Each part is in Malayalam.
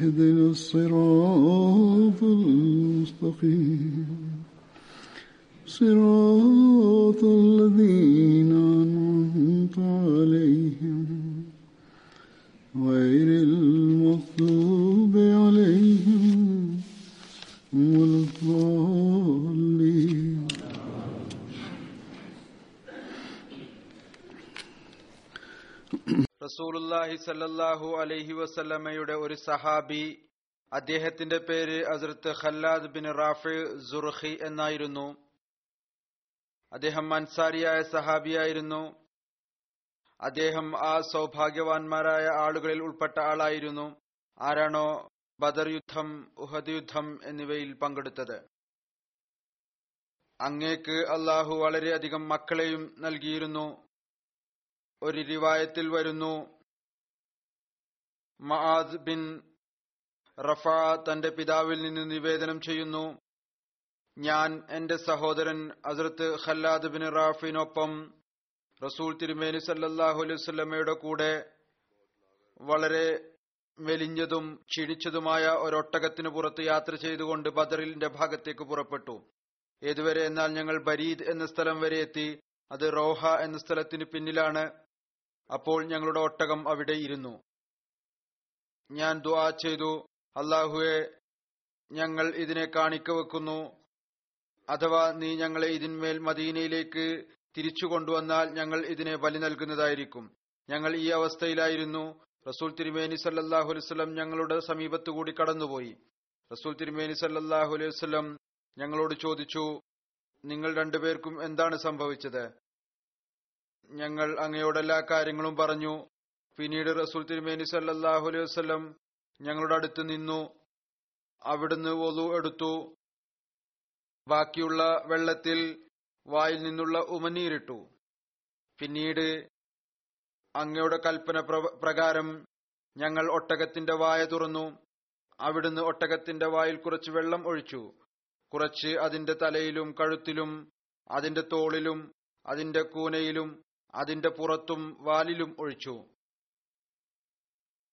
اهدنا الصراط സല്ലല്ലാഹു അലൈഹി വസല്ലമയുടെ ഒരു സഹാബി അദ്ദേഹത്തിന്റെ പേര് ഹസ്രത്ത് ഖല്ലാദ് ബിൻ റാഫി സുർഹി എന്നായിരുന്നു. അദ്ദേഹം അൻസാരിയായ സഹാബിയായിരുന്നു. അദ്ദേഹം ആ സൗഭാഗ്യവാന്മാരായ ആളുകളിൽ ഉൾപ്പെട്ട ആളായിരുന്നു. ആരാണോ ബദർ യുദ്ധം ഉഹദ് യുദ്ധം എന്നിവയിൽ പങ്കെടുത്തത്. അങ്ങേക്ക് അള്ളാഹു വളരെയധികം മക്കളെയും നൽകിയിരുന്നു. ഒരു റിവായത്തിൽ വരുന്നു മആദ് ബിൻ റഫ തന്റെ പിതാവിൽ നിന്ന് നിവേദനം ചെയ്യുന്നു. ഞാൻ എന്റെ സഹോദരൻ അസർത്ത് ഖല്ലാദ് ബിൻ റാഫിനൊപ്പം റസൂൽ തിരുമേനി സല്ലാഹു അലൈഹി കൂടെ വളരെ മെലിഞ്ഞതും ക്ഷീണിച്ചതുമായ ഒരൊട്ടകത്തിന് പുറത്ത് യാത്ര ചെയ്തുകൊണ്ട് ബദറിലിന്റെ ഭാഗത്തേക്ക് പുറപ്പെട്ടു. ഏതുവരെ എന്നാൽ ഞങ്ങൾ ബരീദ് എന്ന സ്ഥലം വരെ എത്തി. അത് റോഹ എന്ന സ്ഥലത്തിന് പിന്നിലാണ്. അപ്പോൾ ഞങ്ങളുടെ ഒട്ടകം അവിടെ ഇരുന്നു. ഞാൻ ദുആ ചെയ്തു. അള്ളാഹുവെ ഞങ്ങൾ ഇതിനെ കാണിക്ക വെക്കുന്നു. അഥവാ നീ ഞങ്ങളെ ഇതിന്മേൽ മദീനയിലേക്ക് തിരിച്ചു കൊണ്ടുവന്നാൽ ഞങ്ങൾ ഇതിനെ ബലി നൽകുന്നതായിരിക്കും. ഞങ്ങൾ ഈ അവസ്ഥയിലായിരുന്നു. റസൂൽ തിരുമേനി സല്ലാഹു അലൈഹി വസല്ലം ഞങ്ങളുടെ സമീപത്തു കൂടി കടന്നുപോയി. റസൂൽ തിരുമേനി സല്ലാഹു അലൈഹി വസല്ലം ഞങ്ങളോട് ചോദിച്ചു നിങ്ങൾ രണ്ടുപേർക്കും എന്താണ് സംഭവിച്ചത്? ഞങ്ങൾ അങ്ങയോട് എല്ലാ കാര്യങ്ങളും പറഞ്ഞു. പിന്നീട് റസൂൽ തിരുമേനി സല്ലാഹു അലൈഹി വസ്ലം ഞങ്ങളുടെ അടുത്ത് നിന്നു. അവിടുന്ന് ഒതു എടുത്തു. ബാക്കിയുള്ള വെള്ളത്തിൽ വായിൽ നിന്നുള്ള ഉമനീരിട്ടു. പിന്നീട് അങ്ങയുടെ കൽപ്പന പ്രകാരം ഞങ്ങൾ ഒട്ടകത്തിന്റെ വായ തുറന്നു. അവിടുന്ന് ഒട്ടകത്തിന്റെ വായിൽ കുറച്ച് വെള്ളം ഒഴിച്ചു. കുറച്ച് അതിന്റെ തലയിലും കഴുത്തിലും അതിന്റെ തോളിലും അതിന്റെ കൂനയിലും അതിന്റെ പുറത്തും വാലിലും ഒഴിച്ചു.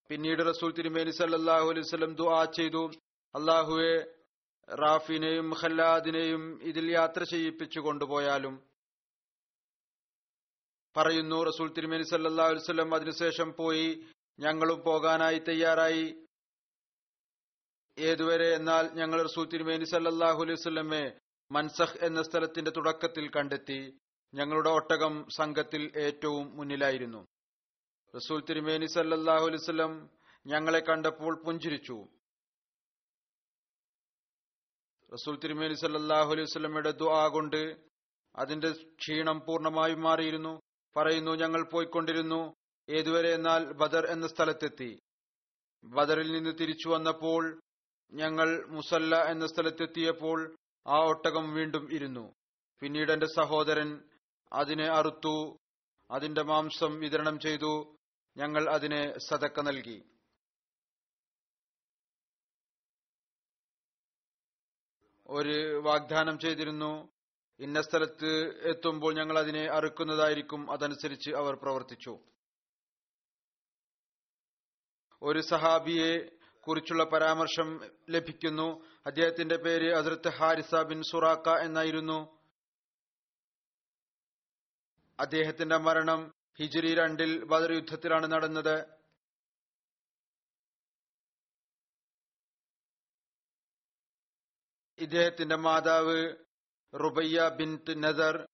പിന്നീട് റസൂൽ തിരുമേനി സല്ലാഹു അലൈഹി വസല്ലം ദുആ ചെയ്തു. അള്ളാഹുവെ റാഫിനെയും ഖല്ലാദിനെയും ഇതിൽ യാത്ര ചെയ്യിപ്പിച്ചു കൊണ്ടുപോയാലും പറയുന്നു റസൂൽ തിരുമേനി സല്ലല്ലാഹു അലൈഹി വസല്ലം അതിനുശേഷം പോയി. ഞങ്ങളും പോകാനായി തയ്യാറായി. ഏതുവരെ എന്നാൽ ഞങ്ങൾ റസൂൽ തിരുമേനി സല്ലാഹു അലൈഹി വസല്ലമെ മൻസഹ് എന്ന സ്ഥലത്തിന്റെ തുടക്കത്തിൽ കണ്ടെത്തി. ഞങ്ങളുടെ ഒട്ടകം സംഘത്തിൽ ഏറ്റവും മുന്നിലായിരുന്നു. റസൂൽ തിരുമേനി സല്ലാഹു അലൈഹി വസല്ലം ഞങ്ങളെ കണ്ടപ്പോൾ പുഞ്ചിരിച്ചു. റസൂൽ തിരുമേനി സല്ലാഹു അലൈഹി വസല്ലമയുടെ ദുആ കൊണ്ട് അതിന്റെ ക്ഷീണം പൂർണമായും മാറിയിരുന്നു. പറയുന്നു ഞങ്ങൾ പോയിക്കൊണ്ടിരുന്നു. ഏതുവരെ എന്നാൽ ബദർ എന്ന സ്ഥലത്തെത്തി. ബദറിൽ നിന്ന് തിരിച്ചു വന്നപ്പോൾ ഞങ്ങൾ മുസല്ല എന്ന സ്ഥലത്തെത്തിയപ്പോൾ ആ ഒട്ടകം വീണ്ടും ഇരുന്നു. പിന്നീട് എന്റെ സഹോദരൻ അതിനെ അറുത്തു അതിന്റെ മാംസം വിതരണം ചെയ്തു. ഞങ്ങൾ അതിന് സതക്ക നൽകി. ഒരു വാഗ്ദാനം ചെയ്തിരുന്നു. ഇന്ന സ്ഥലത്ത് എത്തുമ്പോൾ ഞങ്ങൾ അതിനെ അറുക്കുന്നതായിരിക്കും. അതനുസരിച്ച് അവർ പ്രവർത്തിച്ചു. ഒരു സഹാബിയെ കുറിച്ചുള്ള പരാമർശം ലഭിക്കുന്നു. അദ്ദേഹത്തിന്റെ പേര് അതിർത്ത് ഹാരിസ ബിൻ സുറാക്ക എന്നായിരുന്നു. അദ്ദേഹത്തിന്റെ മരണം ഹിജുരി രണ്ടിൽ ബദർ യുദ്ധത്തിലാണ് നടന്നത്. ഇദ്ദേഹത്തിന്റെ മാതാവ് റുബയ്യ ബിൻ നദർ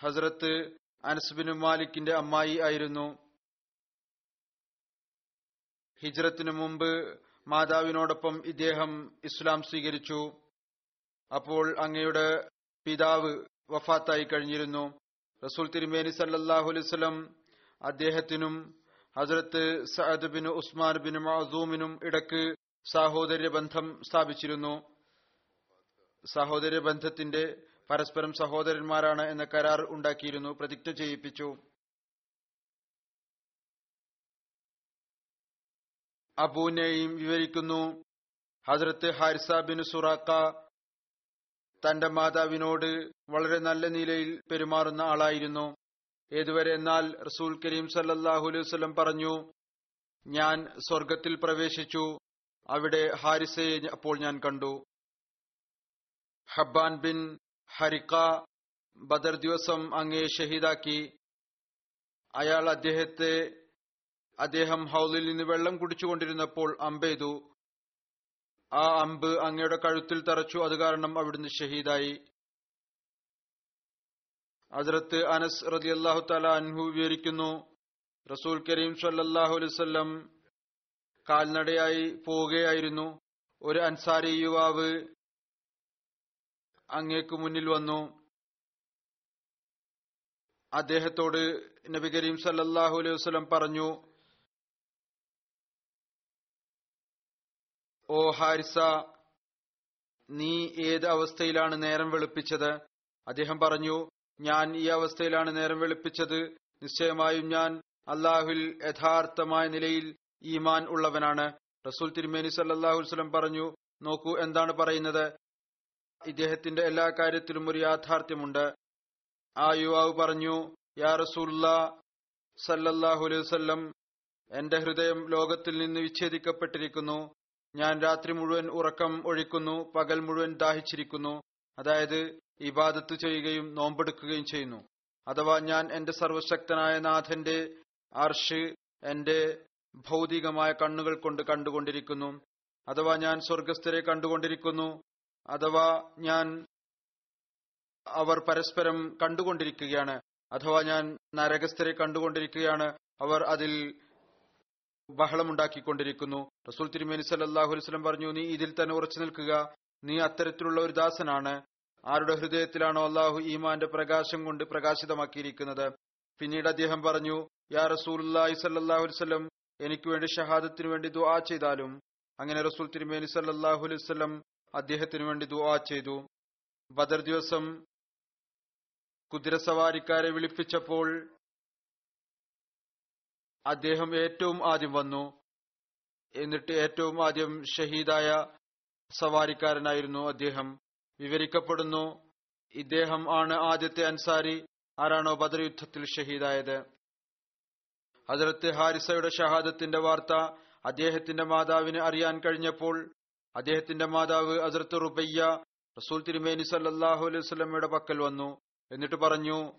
ഹസ്രത്ത് അനസ് ബിൻ മാലിക്കിന്റെ അമ്മായി ആയിരുന്നു. ഹിജ്രത്തിനു മുമ്പ് മാതാവിനോടൊപ്പം ഇദ്ദേഹം ഇസ്ലാം സ്വീകരിച്ചു. അപ്പോൾ അങ്ങയുടെ പിതാവ് വഫാത്തായി കഴിഞ്ഞിരുന്നു. റസൂൽ തിരുമേനി സല്ലാഹു അലൈവലം അദ്ദേഹത്തിനും ഹസരത്ത് സഅദ് ബിൻ ഉസ്മാൻ ബിൻ മഅസൂമിനും ഇടയ്ക്ക് സഹോദര്യ ബന്ധം സ്ഥാപിച്ചിരുന്നു. സഹോദര്യ ബന്ധത്തിന്റെ പരസ്പരം സഹോദരന്മാരാണ് എന്ന കരാർ ഉണ്ടാക്കിയിരുന്നു പ്രതിജ്ഞ ചെയ്യിപ്പിച്ചു. അബൂനെയും വിവരിക്കുന്നു ഹസരത്ത് ഹാരിസ ബിൻ സുറാക്ക തന്റെ മാതാവിനോട് വളരെ നല്ല നിലയിൽ പെരുമാറുന്ന ആളായിരുന്നു. ഏതുവരെ എന്നാൽ റസൂൽ കരീം സല്ലാഹു അലൈഹി പറഞ്ഞു ഞാൻ സ്വർഗത്തിൽ പ്രവേശിച്ചു അവിടെ ഹാരിസയെ അപ്പോൾ ഞാൻ കണ്ടു. ഹബ്ബാൻ ബിൻ ഹരിക്ക ബദർ ദിവസം അങ്ങേ ഷഹീദാക്കി. അയാൾ അദ്ദേഹത്തെ അദ്ദേഹം ഹൗലിൽ നിന്ന് വെള്ളം കുടിച്ചുകൊണ്ടിരുന്നപ്പോൾ അമ്പെയ്തു. ആ അമ്പ് അങ്ങയുടെ കഴുത്തിൽ തറച്ചു. അത് കാരണം അവിടുന്ന് ഷഹീദായി. ഹസ്രത്ത് അനസ് റതി അള്ളാഹു തല അൻഹു വിവരിക്കുന്നു. റസൂൽ കരീം സല്ലാഹു അലൈവല്ലം കാൽനടയായി പോവുകയായിരുന്നു. ഒരു അൻസാരി യുവാവ് അങ്ങേക്ക് മുന്നിൽ വന്നു. അദ്ദേഹത്തോട് നബി കരീം സല്ലാഹു അലൈഹി വസ്ലം പറഞ്ഞു ഓ ഹാരിസ നീ ഏത് അവസ്ഥയിലാണ് നേരം വെളുപ്പിച്ചത്? അദ്ദേഹം പറഞ്ഞു ഞാൻ ഈ അവസ്ഥയിലാണ് നേരം വെളുപ്പിച്ചത്. നിശ്ചയമായും ഞാൻ അള്ളാഹുൽ യഥാർത്ഥമായ നിലയിൽ ഈമാൻ ഉള്ളവനാണ്. റസൂൽ തിരുമേനി സല്ലാഹു സ്വലം പറഞ്ഞു നോക്കൂ എന്താണ് പറയുന്നത്. ഇദ്ദേഹത്തിന്റെ എല്ലാ കാര്യത്തിലും ഒരു യാഥാർത്ഥ്യമുണ്ട്. ആ യുവാവ് പറഞ്ഞു യാ റസൂല്ല സല്ലല്ലാഹു അലൈഹി എന്റെ ഹൃദയം ലോകത്തിൽ നിന്ന് വിച്ഛേദിക്കപ്പെട്ടിരിക്കുന്നു. ഞാൻ രാത്രി മുഴുവൻ ഉറക്കം ഒഴിക്കുന്നു പകൽ മുഴുവൻ ദാഹിച്ചിരിക്കുന്നു. അതായത് ഇബാദത്ത് ചെയ്യുകയും നോമ്പെടുക്കുകയും ചെയ്യുന്നു. അഥവാ ഞാൻ എന്റെ സർവശക്തനായ നാഥന്റെ അർഷ് എന്റെ ഭൗതികമായ കണ്ണുകൾ കൊണ്ട് കണ്ടുകൊണ്ടിരിക്കുന്നു. അഥവാ ഞാൻ സ്വർഗസ്ഥരെ കണ്ടുകൊണ്ടിരിക്കുന്നു. അഥവാ ഞാൻ അവർ പരസ്പരം കണ്ടുകൊണ്ടിരിക്കുകയാണ്. അഥവാ ഞാൻ നരകസ്ഥരെ കണ്ടുകൊണ്ടിരിക്കുകയാണ്. അവർ അതിൽ ബഹളമുണ്ടാക്കിക്കൊണ്ടിരിക്കുന്നു. റസൂൽ തിരുമേനി സല്ലാഹു അലൈസ്ലം പറഞ്ഞു നീ ഇതിൽ തന്നെ ഉറച്ചു നിൽക്കുക. നീ അത്തരത്തിലുള്ള ഒരു ദാസനാണ്. ആരുടെ ഹൃദയത്തിലാണോ അള്ളാഹു ഈമാന്റെ പ്രകാശം കൊണ്ട് പ്രകാശിതമാക്കിയിരിക്കുന്നത്? പിന്നീട് അദ്ദേഹം പറഞ്ഞു യാ റസൂൽ സല്ലാഹു അലൈവല്ലം എനിക്ക് വേണ്ടി ഷഹാദത്തിനു വേണ്ടി ദുആ ചെയ്താലും. അങ്ങനെ റസൂൽ തിരുമേനി സല്ലാഹു അദ്ദേഹത്തിന് അദ്ദേഹത്തിനു വേണ്ടി ദുആ ചെയ്തു. ബദർ ദിവസം കുതിരസവാരിക്കാരെ വിളിപ്പിച്ചപ്പോൾ അദ്ദേഹം ഏറ്റവും ആദ്യം വന്നു. എന്നിട്ട് ഏറ്റവും ആദ്യം ഷഹീദായ സവാരിക്കാരനായിരുന്നു അദ്ദേഹം. വിവരിക്കപ്പെടുന്നു ഇദ്ദേഹം ആണ് ആദ്യത്തെ അൻസാരി ആരാണോ ബദർ യുദ്ധത്തിൽ ഷഹീദായത്. ഹജറത്ത് ഹാരിസയുടെ ഷഹാദത്തിന്റെ വാർത്ത അദ്ദേഹത്തിന്റെ മാതാവിന് അറിയാൻ കഴിഞ്ഞപ്പോൾ അദ്ദേഹത്തിന്റെ മാതാവ് ഹസരത്ത് റുബയ്യ റസൂൽ തിരുമേനി സല്ലാഹു അലൈഹി സ്വലമയുടെ പക്കൽ വന്നു. എന്നിട്ട് പറഞ്ഞു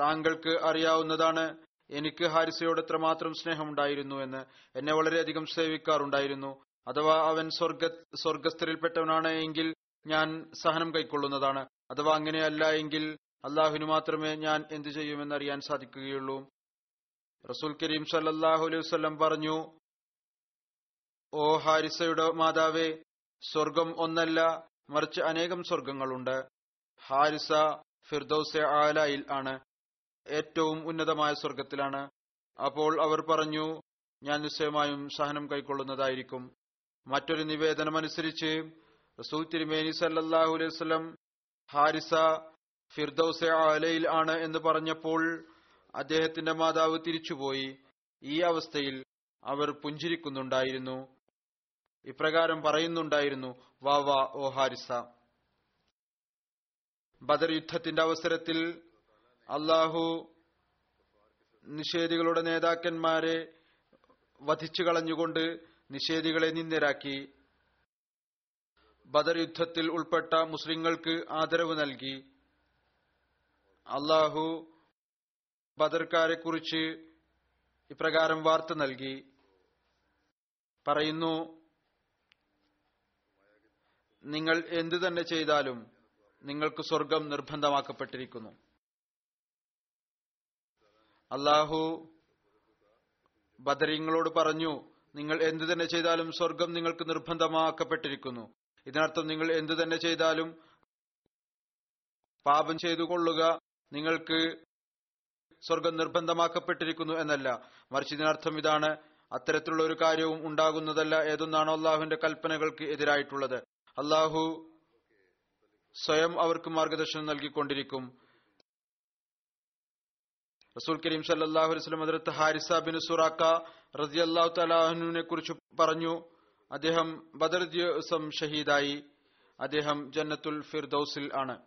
താങ്കൾക്ക് അറിയാവുന്നതാണ് എനിക്ക് ഹാരിസയോട് എത്രമാത്രം സ്നേഹമുണ്ടായിരുന്നു എന്ന് എന്നെ വളരെയധികം സേവിക്കാറുണ്ടായിരുന്നു. അഥവാ അവൻ സ്വർഗ സ്വർഗസ്ഥരിൽപ്പെട്ടവനാണ് എങ്കിൽ ഞാൻ സഹനം കൈക്കൊള്ളുന്നതാണ്. അഥവാ അങ്ങനെയല്ല എങ്കിൽ അള്ളാഹുവിന് മാത്രമേ ഞാൻ എന്തു ചെയ്യുമെന്ന് അറിയാൻ സാധിക്കുകയുള്ളൂ. റസൂൽ കരീം സല്ലാഹു അലൈഹി വസ്ലം പറഞ്ഞു ഓ ഹാരിസയുടെ മാതാവേ സ്വർഗം ഒന്നല്ല മറിച്ച് അനേകം സ്വർഗങ്ങളുണ്ട്. ഹാരിസ ഫിർദൌസെ ആലായിൽ ആണ്. ഏറ്റവും ഉന്നതമായ സ്വർഗത്തിലാണ് അപ്പോൾ അവർ പറഞ്ഞു ഞാൻ നിശ്ചയമായും സഹനം കൈക്കൊള്ളുന്നതായിരിക്കും. മറ്റൊരു നിവേദനമനുസരിച്ച് റസൂൽ തിരുമേനി സല്ലാഹു അലൈഹി സ്വലം ഹാരിസ ഫിർദൌസെ ആലയിൽ ആണ് എന്ന് പറഞ്ഞപ്പോൾ അദ്ദേഹത്തിന്റെ മാതാവ് തിരിച്ചുപോയി. ഈ അവസ്ഥയിൽ അവർ പുഞ്ചിരിക്കുന്നുണ്ടായിരുന്നു. ഇപ്രകാരം പറയുന്നുണ്ടായിരുന്നു വാ വാ ഓ ഹാരിസ. ബദർ യുദ്ധത്തിന്റെ അവസരത്തിൽ അള്ളാഹു നിഷേധികളുടെ നേതാക്കന്മാരെ വധിച്ചു കളഞ്ഞുകൊണ്ട് നിഷേധികളെ നിന്ദരാക്കി. ബദർ യുദ്ധത്തിൽ ഉൾപ്പെട്ട മുസ്ലിങ്ങൾക്ക് ആദരവ് നൽകി. അള്ളാഹു ബദർക്കാരെ കുറിച്ച് ഇപ്രകാരം വാർത്ത നൽകി. പറയുന്നു നിങ്ങൾ എന്തു തന്നെ ചെയ്താലും നിങ്ങൾക്ക് സ്വർഗം നിർബന്ധമാക്കപ്പെട്ടിരിക്കുന്നു. അള്ളാഹു ബദരിങ്ങളോട് പറഞ്ഞു നിങ്ങൾ എന്തു തന്നെ ചെയ്താലും സ്വർഗം നിങ്ങൾക്ക് നിർബന്ധമാക്കപ്പെട്ടിരിക്കുന്നു. ഇതിനർത്ഥം നിങ്ങൾ എന്തു തന്നെ ചെയ്താലും പാപം ചെയ്തു കൊള്ളുക നിങ്ങൾക്ക് സ്വർഗം നിർബന്ധമാക്കപ്പെട്ടിരിക്കുന്നു എന്നല്ല. മറിച്ച് ഇതിനർത്ഥം ഇതാണ് അത്തരത്തിലുള്ള ഒരു കാര്യവും ഉണ്ടാകുന്നതല്ല ഏതൊന്നാണോ അള്ളാഹുവിന്റെ കൽപ്പനകൾക്ക് എതിരായിട്ടുള്ളത്. അള്ളാഹു സ്വയം അവർക്ക് മാർഗദർശനം നൽകിക്കൊണ്ടിരിക്കും. റസൂൽ കരീം സല്ലാഹു വസ്ലം അതിർത്ത് ഹാരിസ ബിൻ സുറാക്ക റസി അള്ളാഹു തലാഹുവിനെ കുറിച്ച് പറഞ്ഞു. അദ്ദേഹം ബദർ ദിവസം ഷഹീദായി. അദ്ദേഹം ജന്നത്തുൽ ഫിർദൌസിൽ ആണ്.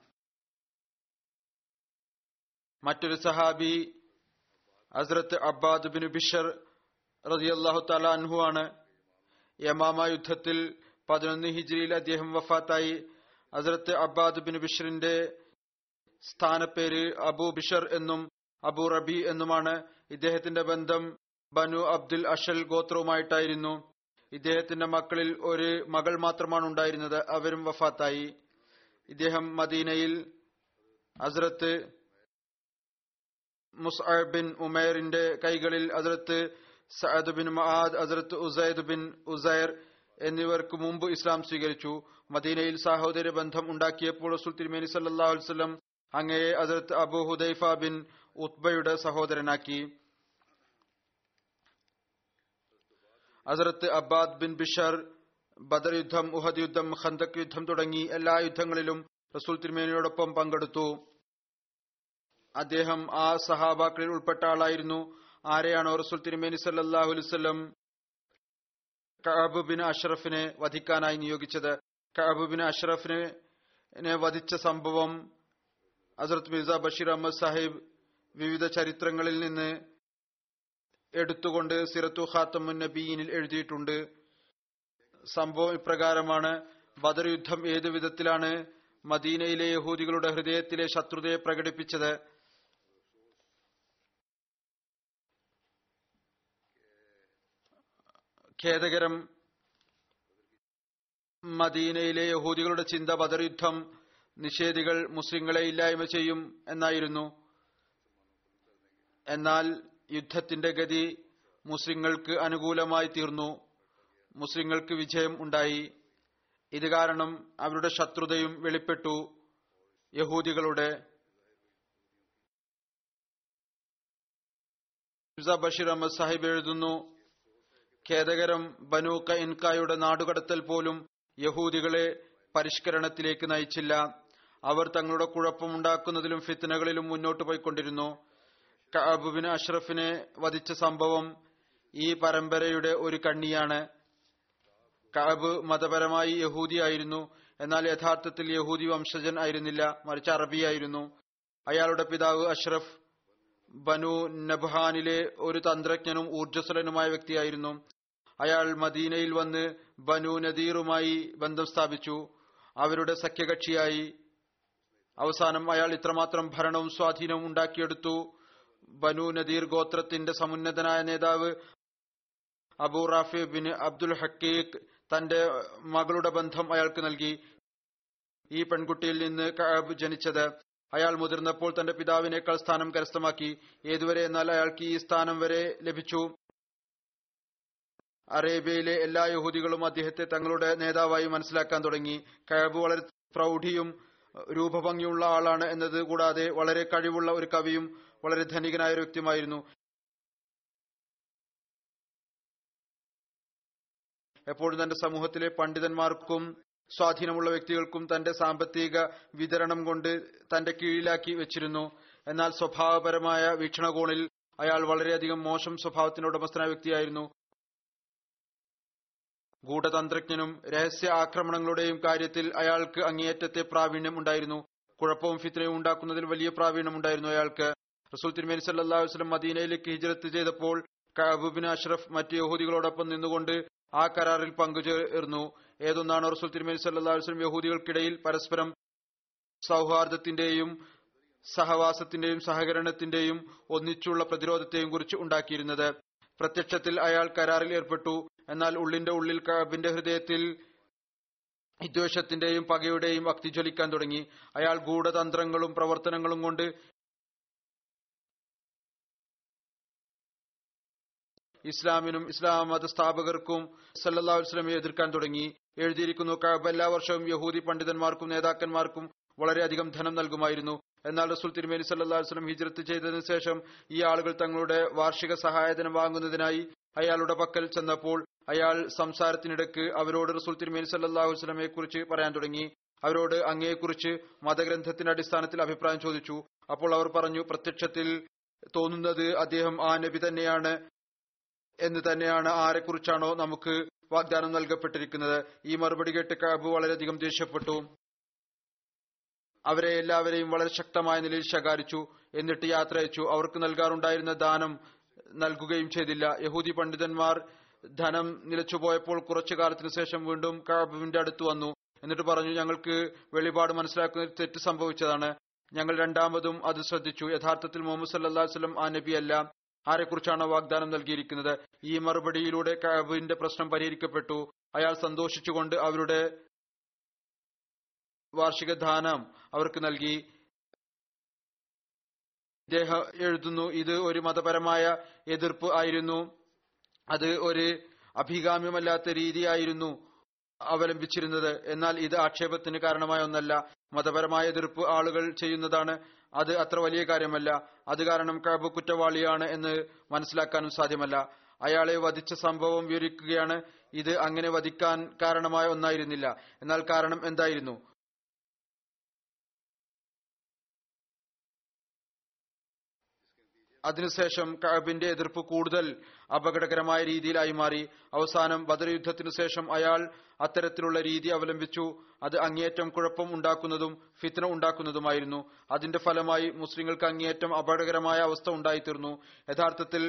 മറ്റൊരു സഹാബി ഹസ്രത്ത് അബ്ബാദ് ബിൻ ബിഷർ റസി അള്ളാഹു തലാൻഹു ആണ്. യമാമ യുദ്ധത്തിൽ പതിനൊന്ന് ഹിജ്രിയിൽ അദ്ദേഹം വഫാത്തായി. ഹസ്രത്ത് അബ്ബാദ് ബിൻ ബിഷറിന്റെ സ്ഥാനപ്പേര് അബു ബിഷർ എന്നും അബു റബി എന്നുമാണ്. ഇദ്ദേഹത്തിന്റെ ബന്ധം ബനു അബ്ദുൽ അഷൽ ഗോത്രവുമായിട്ടായിരുന്നു. ഇദ്ദേഹത്തിന്റെ മക്കളിൽ ഒരു മകൾ മാത്രമാണ് ഉണ്ടായിരുന്നത്. അവരും വഫാത്തായി. ഇദ്ദേഹം മദീനയിൽ അസ്രത്ത് മുസ്അബ് ബിൻ ഉമേറിന്റെ കൈകളിൽ അസ്രത്ത് സഅദ് ബിൻ മഹാദ് അസ്രത്ത് ഉസൈദ് ബിൻ ഉസൈർ എന്നിവർക്ക് മുമ്പ് ഇസ്ലാം സ്വീകരിച്ചു. മദീനയിൽ സാഹോദര്യ ബന്ധം ഉണ്ടാക്കിയപ്പോൾ റസൂൽ തിരുമേനി സല്ലാ അങ്ങയെ അസരത്ത് അബു ഹുദൈഫ ബിൻ ഉത്ബയുടെ സഹോദരനാക്കി. അസറത്ത് അബ്ബാദ് ബിൻ ബിഷർ ബദർ യുദ്ധം ഉഹദ് യുദ്ധം ഖന്തക് യുദ്ധം തുടങ്ങി എല്ലാ യുദ്ധങ്ങളിലും റസൂൽ തിരുമേനിയോടൊപ്പം പങ്കെടുത്തു. അദ്ദേഹം ആ സഹാബാക്കളിൽ ഉൾപ്പെട്ട ആളായിരുന്നു. ആരെയാണോ റസൂൽ തിരുമേനി സല്ലാഹു അലുസല്ലം കഅബ് ബിൻ അഷ്റഫിനെ വധിക്കാനായി നിയോഗിച്ചത്? കഅബുബിൻ അഷ്റഫിനെ വധിച്ച സംഭവം ഹസരത് മിർസ ബഷീർ അഹമ്മദ് സാഹിബ് വിവിധ ചരിത്രങ്ങളിൽ നിന്ന് എടുത്തുകൊണ്ട് സിറത്തു ഖാത്തമുൻ നബീനിൽ എഴുതിയിട്ടുണ്ട്. സംഭവം ഇപ്രകാരമാണ്. ബദർ യുദ്ധം ഏതു വിധത്തിലാണ് മദീനയിലെ യഹൂദികളുടെ ഹൃദയത്തിലെ ശത്രുതയെ പ്രകടിപ്പിച്ചത്? ഖേദകരം മദീനയിലെ യഹൂദികളുടെ ചിന്ത ബദർ യുദ്ധം നിഷേധികൾ മുസ്ലിങ്ങളെ ഇല്ലായ്മ ചെയ്യും എന്നായിരുന്നു. എന്നാൽ യുദ്ധത്തിന്റെ ഗതി മുസ്ലിങ്ങൾക്ക് അനുകൂലമായി തീർന്നു. മുസ്ലിങ്ങൾക്ക് വിജയം ഉണ്ടായി. ഇത് കാരണം അവരുടെ ശത്രുതയും വെളിപ്പെട്ടു. യഹൂദികളുടെ ബഷീർ അഹമ്മദ് സാഹിബ് എഴുതുന്നു ഖേദകരം ബനു ഇൻകായുടെ നാടുകടത്തൽ പോലും യഹൂദികളെ പരിഷ്കരണത്തിലേക്ക് നയിച്ചില്ല. അവർ തങ്ങളുടെ കുഴപ്പമുണ്ടാക്കുന്നതിലും ഫിത്തനകളിലും മുന്നോട്ട് പോയിക്കൊണ്ടിരുന്നു. കഅബുബിന് അഷ്റഫിനെ വധിച്ച സംഭവം ഈ പരമ്പരയുടെ ഒരു കണ്ണിയാണ്. കഅബ് മതപരമായി യഹൂദി ആയിരുന്നു. എന്നാൽ യഥാർത്ഥത്തിൽ യഹൂദി വംശജൻ ആയിരുന്നില്ല. മറിച്ച് അറബിയായിരുന്നു അയാളുടെ പിതാവ് അഷ്റഫ് ബനു നബ്ഹാനിലെ ഒരു തന്ത്രജ്ഞനും ഊർജസ്വലനുമായ വ്യക്തിയായിരുന്നു. അയാൾ മദീനയിൽ വന്ന് ബനു നദീറുമായി ബന്ധം സ്ഥാപിച്ചു. അവരുടെ സഖ്യകക്ഷിയായി. അവസാനം അയാൾ ഇത്രമാത്രം ഭരണവും സ്വാധീനവും ഉണ്ടാക്കിയെടുത്തു. ബനു നദീർ ഗോത്രത്തിന്റെ സമുന്നതനായ നേതാവ് Abu Rafi bin Abdul Haqiq തന്റെ മകളുടെ ബന്ധം അയാൾക്ക് നൽകി. ഈ പെൺകുട്ടിയിൽ നിന്ന് കഅബ് ജനിച്ചത് അയാൾ മുതിർന്നപ്പോൾ തന്റെ പിതാവിനേക്കാൾ സ്ഥാനം കരസ്ഥമാക്കി. ഏതുവരെ എന്നാൽ അയാൾക്ക് ഈ സ്ഥാനം വരെ ലഭിച്ചു. അറേബ്യയിലെ എല്ലാ യഹൂദികളും അദ്ദേഹത്തെ തങ്ങളുടെ നേതാവായി മനസ്സിലാക്കാൻ തുടങ്ങി. കഅബ് വളരെ പ്രൗഢിയും രൂപഭംഗിയുള്ള ആളാണ് എന്നത് കൂടാതെ വളരെ കഴിവുള്ള ഒരു കവിയും വളരെ ധനികനായ ഒരു വ്യക്തിയുമായിരുന്നു. എപ്പോഴും തന്റെ സമൂഹത്തിലെ പണ്ഡിതന്മാർക്കും സ്വാധീനമുള്ള വ്യക്തികൾക്കും തന്റെ സാമ്പത്തിക വിതരണം കൊണ്ട് തന്റെ കീഴിലാക്കി വെച്ചിരുന്നു. എന്നാൽ സ്വഭാവപരമായ വീക്ഷണകോണിൽ അയാൾ വളരെയധികം മോശം സ്വഭാവത്തിന് ഉടമസ്ഥനായ വ്യക്തിയായിരുന്നു. ഗൂഢതന്ത്രജ്ഞനും രഹസ്യ ആക്രമണങ്ങളുടെയും കാര്യത്തിൽ അയാൾക്ക് അങ്ങേയറ്റത്തെ പ്രാവീണ്യം ഉണ്ടായിരുന്നു. കുഴപ്പവും ഫിത്രയും ഉണ്ടാക്കുന്നതിൽ വലിയ പ്രാവീണ്യമുണ്ടായിരുന്നു അയാൾക്ക്. റസൂൽ തിരുമേനി സല്ലാഹു വസ്ലം മദീനയിലേക്ക് ഹിജ്റത്ത് ചെയ്തപ്പോൾ കഅബുബിൻ അഷ്റഫ് മറ്റ് യഹൂദികളോടൊപ്പം നിന്നുകൊണ്ട് ആ കരാറിൽ പങ്കുചേർന്നു. ഏതൊന്നാണ് റസൂൽ തിരുമേനി സല്ലല്ലാഹു വസ്ലം യഹൂദികൾക്കിടയിൽ പരസ്പരം സൗഹാർദ്ദത്തിന്റെയും സഹവാസത്തിന്റെയും സഹകരണത്തിന്റെയും ഒന്നിച്ചുള്ള പ്രതിരോധത്തെയും കുറിച്ച് ഉണ്ടാക്കിയിരുന്നത്. പ്രത്യക്ഷത്തിൽ അയാൾ കരാറിൽ ഏർപ്പെട്ടു. എന്നാൽ ഉള്ളിന്റെ ഉള്ളിൽ കഅബിന്റെ ഹൃദയത്തിൽ വിദ്വേഷത്തിന്റെയും പകയുടെയും ഭക്തി ജ്വലിക്കാൻ തുടങ്ങി. അയാൾ ഗൂഢതന്ത്രങ്ങളും പ്രവർത്തനങ്ങളും കൊണ്ട് ഇസ്ലാമിനും ഇസ്ലാം മത സ്ഥാപകർക്കും സല്ലല്ലാഹു അലൈഹി വസല്ലമയെ എതിർക്കാൻ തുടങ്ങി. എഴുതിയിരിക്കുന്നു കഅബ് എല്ലാ വർഷവും യഹൂദി പണ്ഡിതന്മാർക്കും നേതാക്കന്മാർക്കും വളരെയധികം ധനം നൽകുമായിരുന്നു. എന്നാൽ റസൂൽ തിരുമേനി സല്ലല്ലാഹു അലൈഹി വസല്ലം ഹിജ്റത്ത് ചെയ്തതിനു ശേഷം ഈ ആളുകൾ തങ്ങളുടെ വാർഷിക സഹായധനം വാങ്ങുന്നതിനായി അയാളുടെ പക്കൽ ചെന്നപ്പോൾ അയാൾ സംസാരത്തിനിടക്ക് അവരോട് റസൂൽ തിരുമേനി സല്ലല്ലാഹു അലൈഹി വസല്ലമയെ കുറിച്ച് പറയാൻ തുടങ്ങി. അവരോട് അങ്ങയെക്കുറിച്ച് മതഗ്രന്ഥത്തിന്റെ അടിസ്ഥാനത്തിൽ അഭിപ്രായം ചോദിച്ചു. അപ്പോൾ അവർ പറഞ്ഞു പ്രത്യക്ഷത്തിൽ തോന്നുന്നത് അദ്ദേഹം ആ നബി തന്നെയാണ്. എന്ന് തന്നെയാണ് ആരെക്കുറിച്ചാണോ നമുക്ക് വാഗ്ദാനം നൽകപ്പെട്ടിരിക്കുന്നത്. ഈ മറുപടി കേട്ട് കാബു വളരെയധികം ദേഷ്യപ്പെട്ടു. അവരെ എല്ലാവരെയും വളരെ ശക്തമായ നിലയിൽ ശകാരിച്ചു. എന്നിട്ട് യാത്ര അയച്ചു. അവർക്ക് നൽകാറുണ്ടായിരുന്ന ദാനം നൽകുകയും ചെയ്തില്ല. യഹൂദി പണ്ഡിതന്മാർ ധനം നിലച്ചുപോയപ്പോൾ കുറച്ചു കാലത്തിനു ശേഷം വീണ്ടും കാബുവിന്റെ അടുത്ത് വന്നു. എന്നിട്ട് പറഞ്ഞു ഞങ്ങൾക്ക് വെളിപാട് മനസ്സിലാക്കുന്ന തെറ്റ് സംഭവിച്ചതാണ്. ഞങ്ങൾ രണ്ടാമതും അത് ശ്രദ്ധിച്ചു. യഥാർത്ഥത്തിൽ മുഹമ്മദ് അലൈഹി വസല്ലം ആ നബിയല്ല. ആരെക്കുറിച്ചാണോ വാഗ്ദാനം നൽകിയിരിക്കുന്നത്? ഈ മറുപടിയിലൂടെ കാബിന്റെ പ്രശ്നം പരിഹരിക്കപ്പെട്ടു. അയാൾ സന്തോഷിച്ചുകൊണ്ട് അവരുടെ വാർഷിക ദാനം അവർക്ക് നൽകി. ഇദ്ദേഹം എഴുതുന്നു ഇത് ഒരു മതപരമായ എതിർപ്പ് ആയിരുന്നു. അത് ഒരു അഭികാമ്യമല്ലാത്ത രീതിയായിരുന്നു അവലംബിച്ചിരുന്നത്. എന്നാൽ ഇത് ആക്ഷേപത്തിന് കാരണമായ ഒന്നല്ല. മതപരമായ എതിർപ്പ് ആളുകൾ ചെയ്യുന്നതാണ് അത് അത്ര വലിയ കാര്യമല്ല. അത് കാരണം കഴബ് കുറ്റവാളിയാണ് എന്ന് മനസ്സിലാക്കാനും സാധ്യമല്ല. അയാളെ വധിച്ച സംഭവം വിവരിക്കുകയാണ്. ഇത് അങ്ങനെ വധിക്കാൻ കാരണമായ ഒന്നായിരുന്നില്ല. എന്നാൽ കാരണം എന്തായിരുന്നു? അതിനുശേഷം കഅബിന്റെ എതിർപ്പ് കൂടുതൽ അപകടകരമായ രീതിയിലായി മാറി. അവസാനം ബദർ യുദ്ധത്തിനു ശേഷം അയാൾ അത്തരത്തിലുള്ള രീതി അവലംബിച്ചു. അത് അങ്ങേയറ്റം കുഴപ്പം ഉണ്ടാക്കുന്നതും ഫിത്ന ഉണ്ടാക്കുന്നതുമായിരുന്നു. അതിന്റെ ഫലമായി മുസ്ലിങ്ങൾക്ക് അങ്ങേയറ്റം അപകടകരമായ അവസ്ഥ ഉണ്ടായിത്തീർന്നു. യഥാർത്ഥത്തിൽ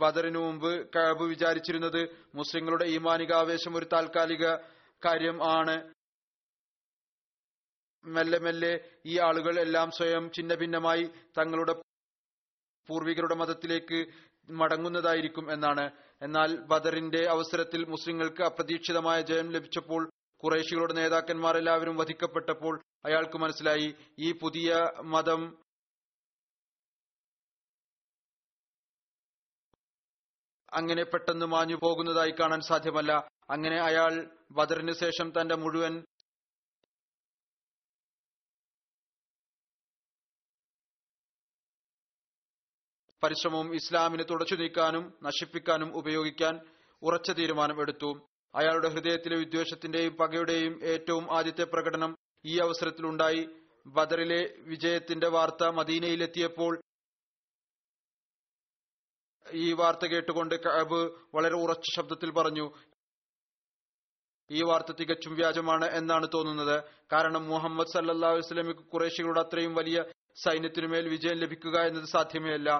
ബദറിനു മുമ്പ് കഅബ് വിചാരിച്ചിരുന്നത് മുസ്ലിങ്ങളുടെ ഈമാനിക ആവേശം ഒരു താൽക്കാലിക കാര്യം ആണ്. മെല്ലെ മെല്ലെ ഈ ആളുകൾ എല്ലാം സ്വയം ഛിന്ന ഭിന്നമായി തങ്ങളുടെ പൂർവികരുടെ മതത്തിലേക്ക് മടങ്ങുന്നതായിരിക്കും എന്നാണ്. എന്നാൽ ബദറിന്റെ അവസരത്തിൽ മുസ്ലിങ്ങൾക്ക് അപ്രതീക്ഷിതമായ ജയം ലഭിച്ചപ്പോൾ കുറേശികളുടെ നേതാക്കന്മാർ എല്ലാവരും വധിക്കപ്പെട്ടപ്പോൾ അയാൾക്ക് മനസ്സിലായി ഈ പുതിയ മതം അങ്ങനെ പെട്ടെന്ന് മാഞ്ഞു പോകുന്നതായി കാണാൻ സാധ്യമല്ല. അങ്ങനെ അയാൾ ബദറിന് ശേഷം തന്റെ മുഴുവൻ പരിശ്രമവും ഇസ്ലാമിനെ തുടച്ചു നീക്കാനും നശിപ്പിക്കാനും ഉപയോഗിക്കാൻ ഉറച്ച തീരുമാനം എടുത്തു. അയാളുടെ ഹൃദയത്തിലെ വിദ്വേഷത്തിന്റെയും പകയുടെയും ഏറ്റവും ആദ്യത്തെ പ്രകടനം ഈ അവസരത്തിലുണ്ടായി ബദറിലെ വിജയത്തിന്റെ വാർത്ത മദീനയിലെത്തിയപ്പോൾ ഈ വാർത്ത കേട്ടുകൊണ്ട് കഅബ് വളരെ ഉറച്ച ശബ്ദത്തിൽ പറഞ്ഞു ഈ വാർത്ത തികച്ചും വ്യാജമാണ് എന്നാണ് തോന്നുന്നത്. കാരണം മുഹമ്മദ് സല്ലല്ലാഹു അലൈഹി വസല്ലമയ്ക്ക് കുറേശികളുടെ അത്രയും വലിയ സൈന്യത്തിനുമേൽ വിജയം ലഭിക്കുക എന്നത് സാധ്യമേ അല്ല